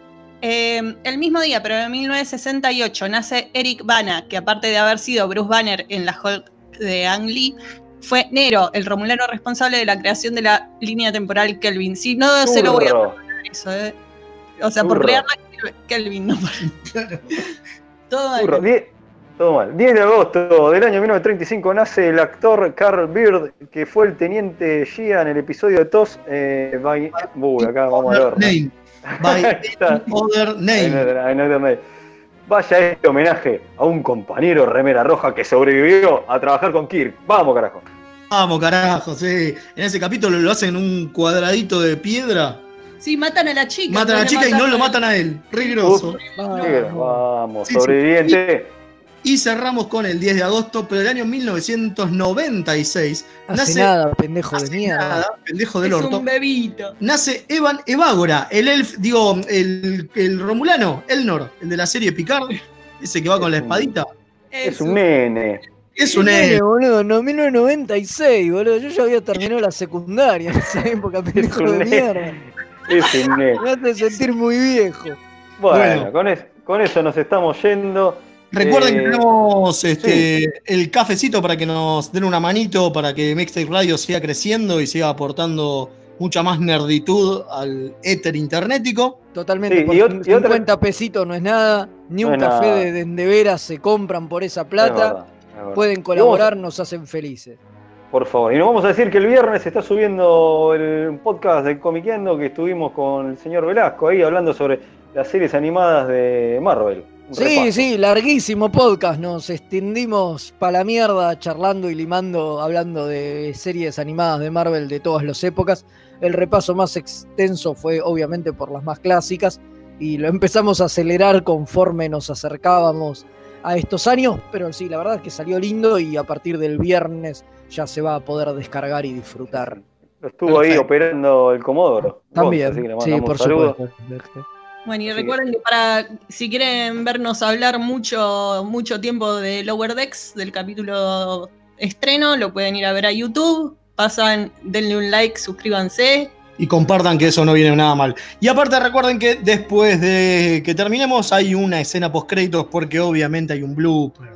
Eh, el mismo día, pero en 1968, nace Eric Bana, que aparte de haber sido Bruce Banner en la Hulk de Ang Lee, fue Nero, el romulano responsable de la creación de la línea temporal Kelvin. Si no, se lo voy a eso, ¿eh? O sea, por crear la Kelvin, no. [laughs] Todo mal. Burro, die- todo mal. 10 de agosto del año 1935 nace el actor Carl Beard, que fue el teniente Gia en el episodio de TOS. Eh, by... Uy, acá vamos a ver. Name. By [laughs] other. Vaya este homenaje a un compañero remera roja que sobrevivió a trabajar con Kirk. Vamos, carajo. Vamos, carajo, sí. En ese capítulo lo hacen en un cuadradito de piedra. Sí, matan a la chica. Matan a la chica y no lo matan a él. Re grosso. Negro, Vamos, Sí, sí. sobreviviente. Y cerramos con el 10 de agosto, pero del año 1996. Hace nace nada, pendejo de mierda. nada, pendejo del Es orto. un bebito. Nace Evan Evagora, el elf, digo, el, el romulano, Elnor, el de la serie Picard, ese que va con la espadita. Es un nene. Es un Nene, boludo, no, 1996, boludo. Yo ya había terminado la secundaria en esa [laughs] época, pendejo de mierda. Es un nene. Me hace sentir muy viejo. Bueno, Bueno. Con, es- con eso nos estamos yendo. Recuerden Eh, que tenemos este, el cafecito para que nos den una manito, para que Mixtape Radio siga creciendo y siga aportando mucha más nerditud al éter internetico. Totalmente, Sí, por y ot- y otra- 50 pesitos no es nada, ni un café nada. de, de endeveras se compran por esa Es plata. verdad, es verdad. Pueden colaborar, nos hacen felices. Por favor. Y nos vamos a decir que el viernes se está subiendo el podcast de Comiqueando que estuvimos con el señor Velasco ahí hablando sobre las series animadas de Marvel. Un Sí, repaso. sí, larguísimo podcast. Nos extendimos para la mierda charlando y limando, hablando de series animadas de Marvel de todas las épocas. El repaso más extenso fue obviamente por las más clásicas y lo empezamos a acelerar conforme nos acercábamos a estos años, pero sí, la verdad es que salió lindo y a partir del viernes ya se va a poder descargar y disfrutar. Estuvo ahí operando el Comodoro. También, Gonza, así que le sí, por supuesto. Bueno, y recuerden que para si quieren vernos hablar mucho, mucho tiempo de Lower Decks, del capítulo estreno, lo pueden ir a ver a YouTube. Pasan, denle un like, suscríbanse. Y compartan que eso no viene nada mal. Y aparte recuerden que después de que terminemos hay una escena post créditos porque obviamente hay un blooper.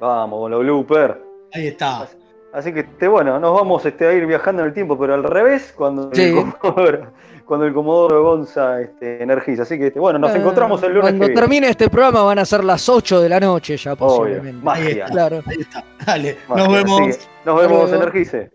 Vamos, con los bloopers. Ahí está. Así que este, bueno, nos vamos este, a ir viajando en el tiempo, pero al revés, cuando Sí. el Comodoro, [laughs] cuando el Comodoro Gonza este, energiza. Así que este, bueno, nos Eh, encontramos el lunes Cuando que viene. termine este programa van a ser las 8 de la noche ya posiblemente. magia. Claro. Ahí está. Dale, Magia. nos vemos. que nos vemos, luego. energice.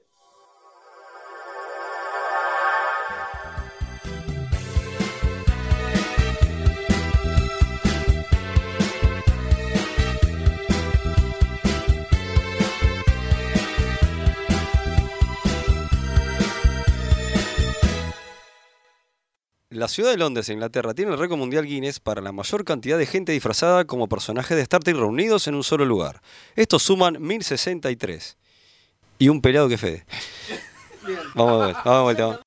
La ciudad de Londres, Inglaterra, tiene el récord mundial Guinness para la mayor cantidad de gente disfrazada como personajes de Star Trek reunidos en un solo lugar. Estos suman 1063. Y un pelado que fede. [laughs] Vamos a ver, vamos a ver.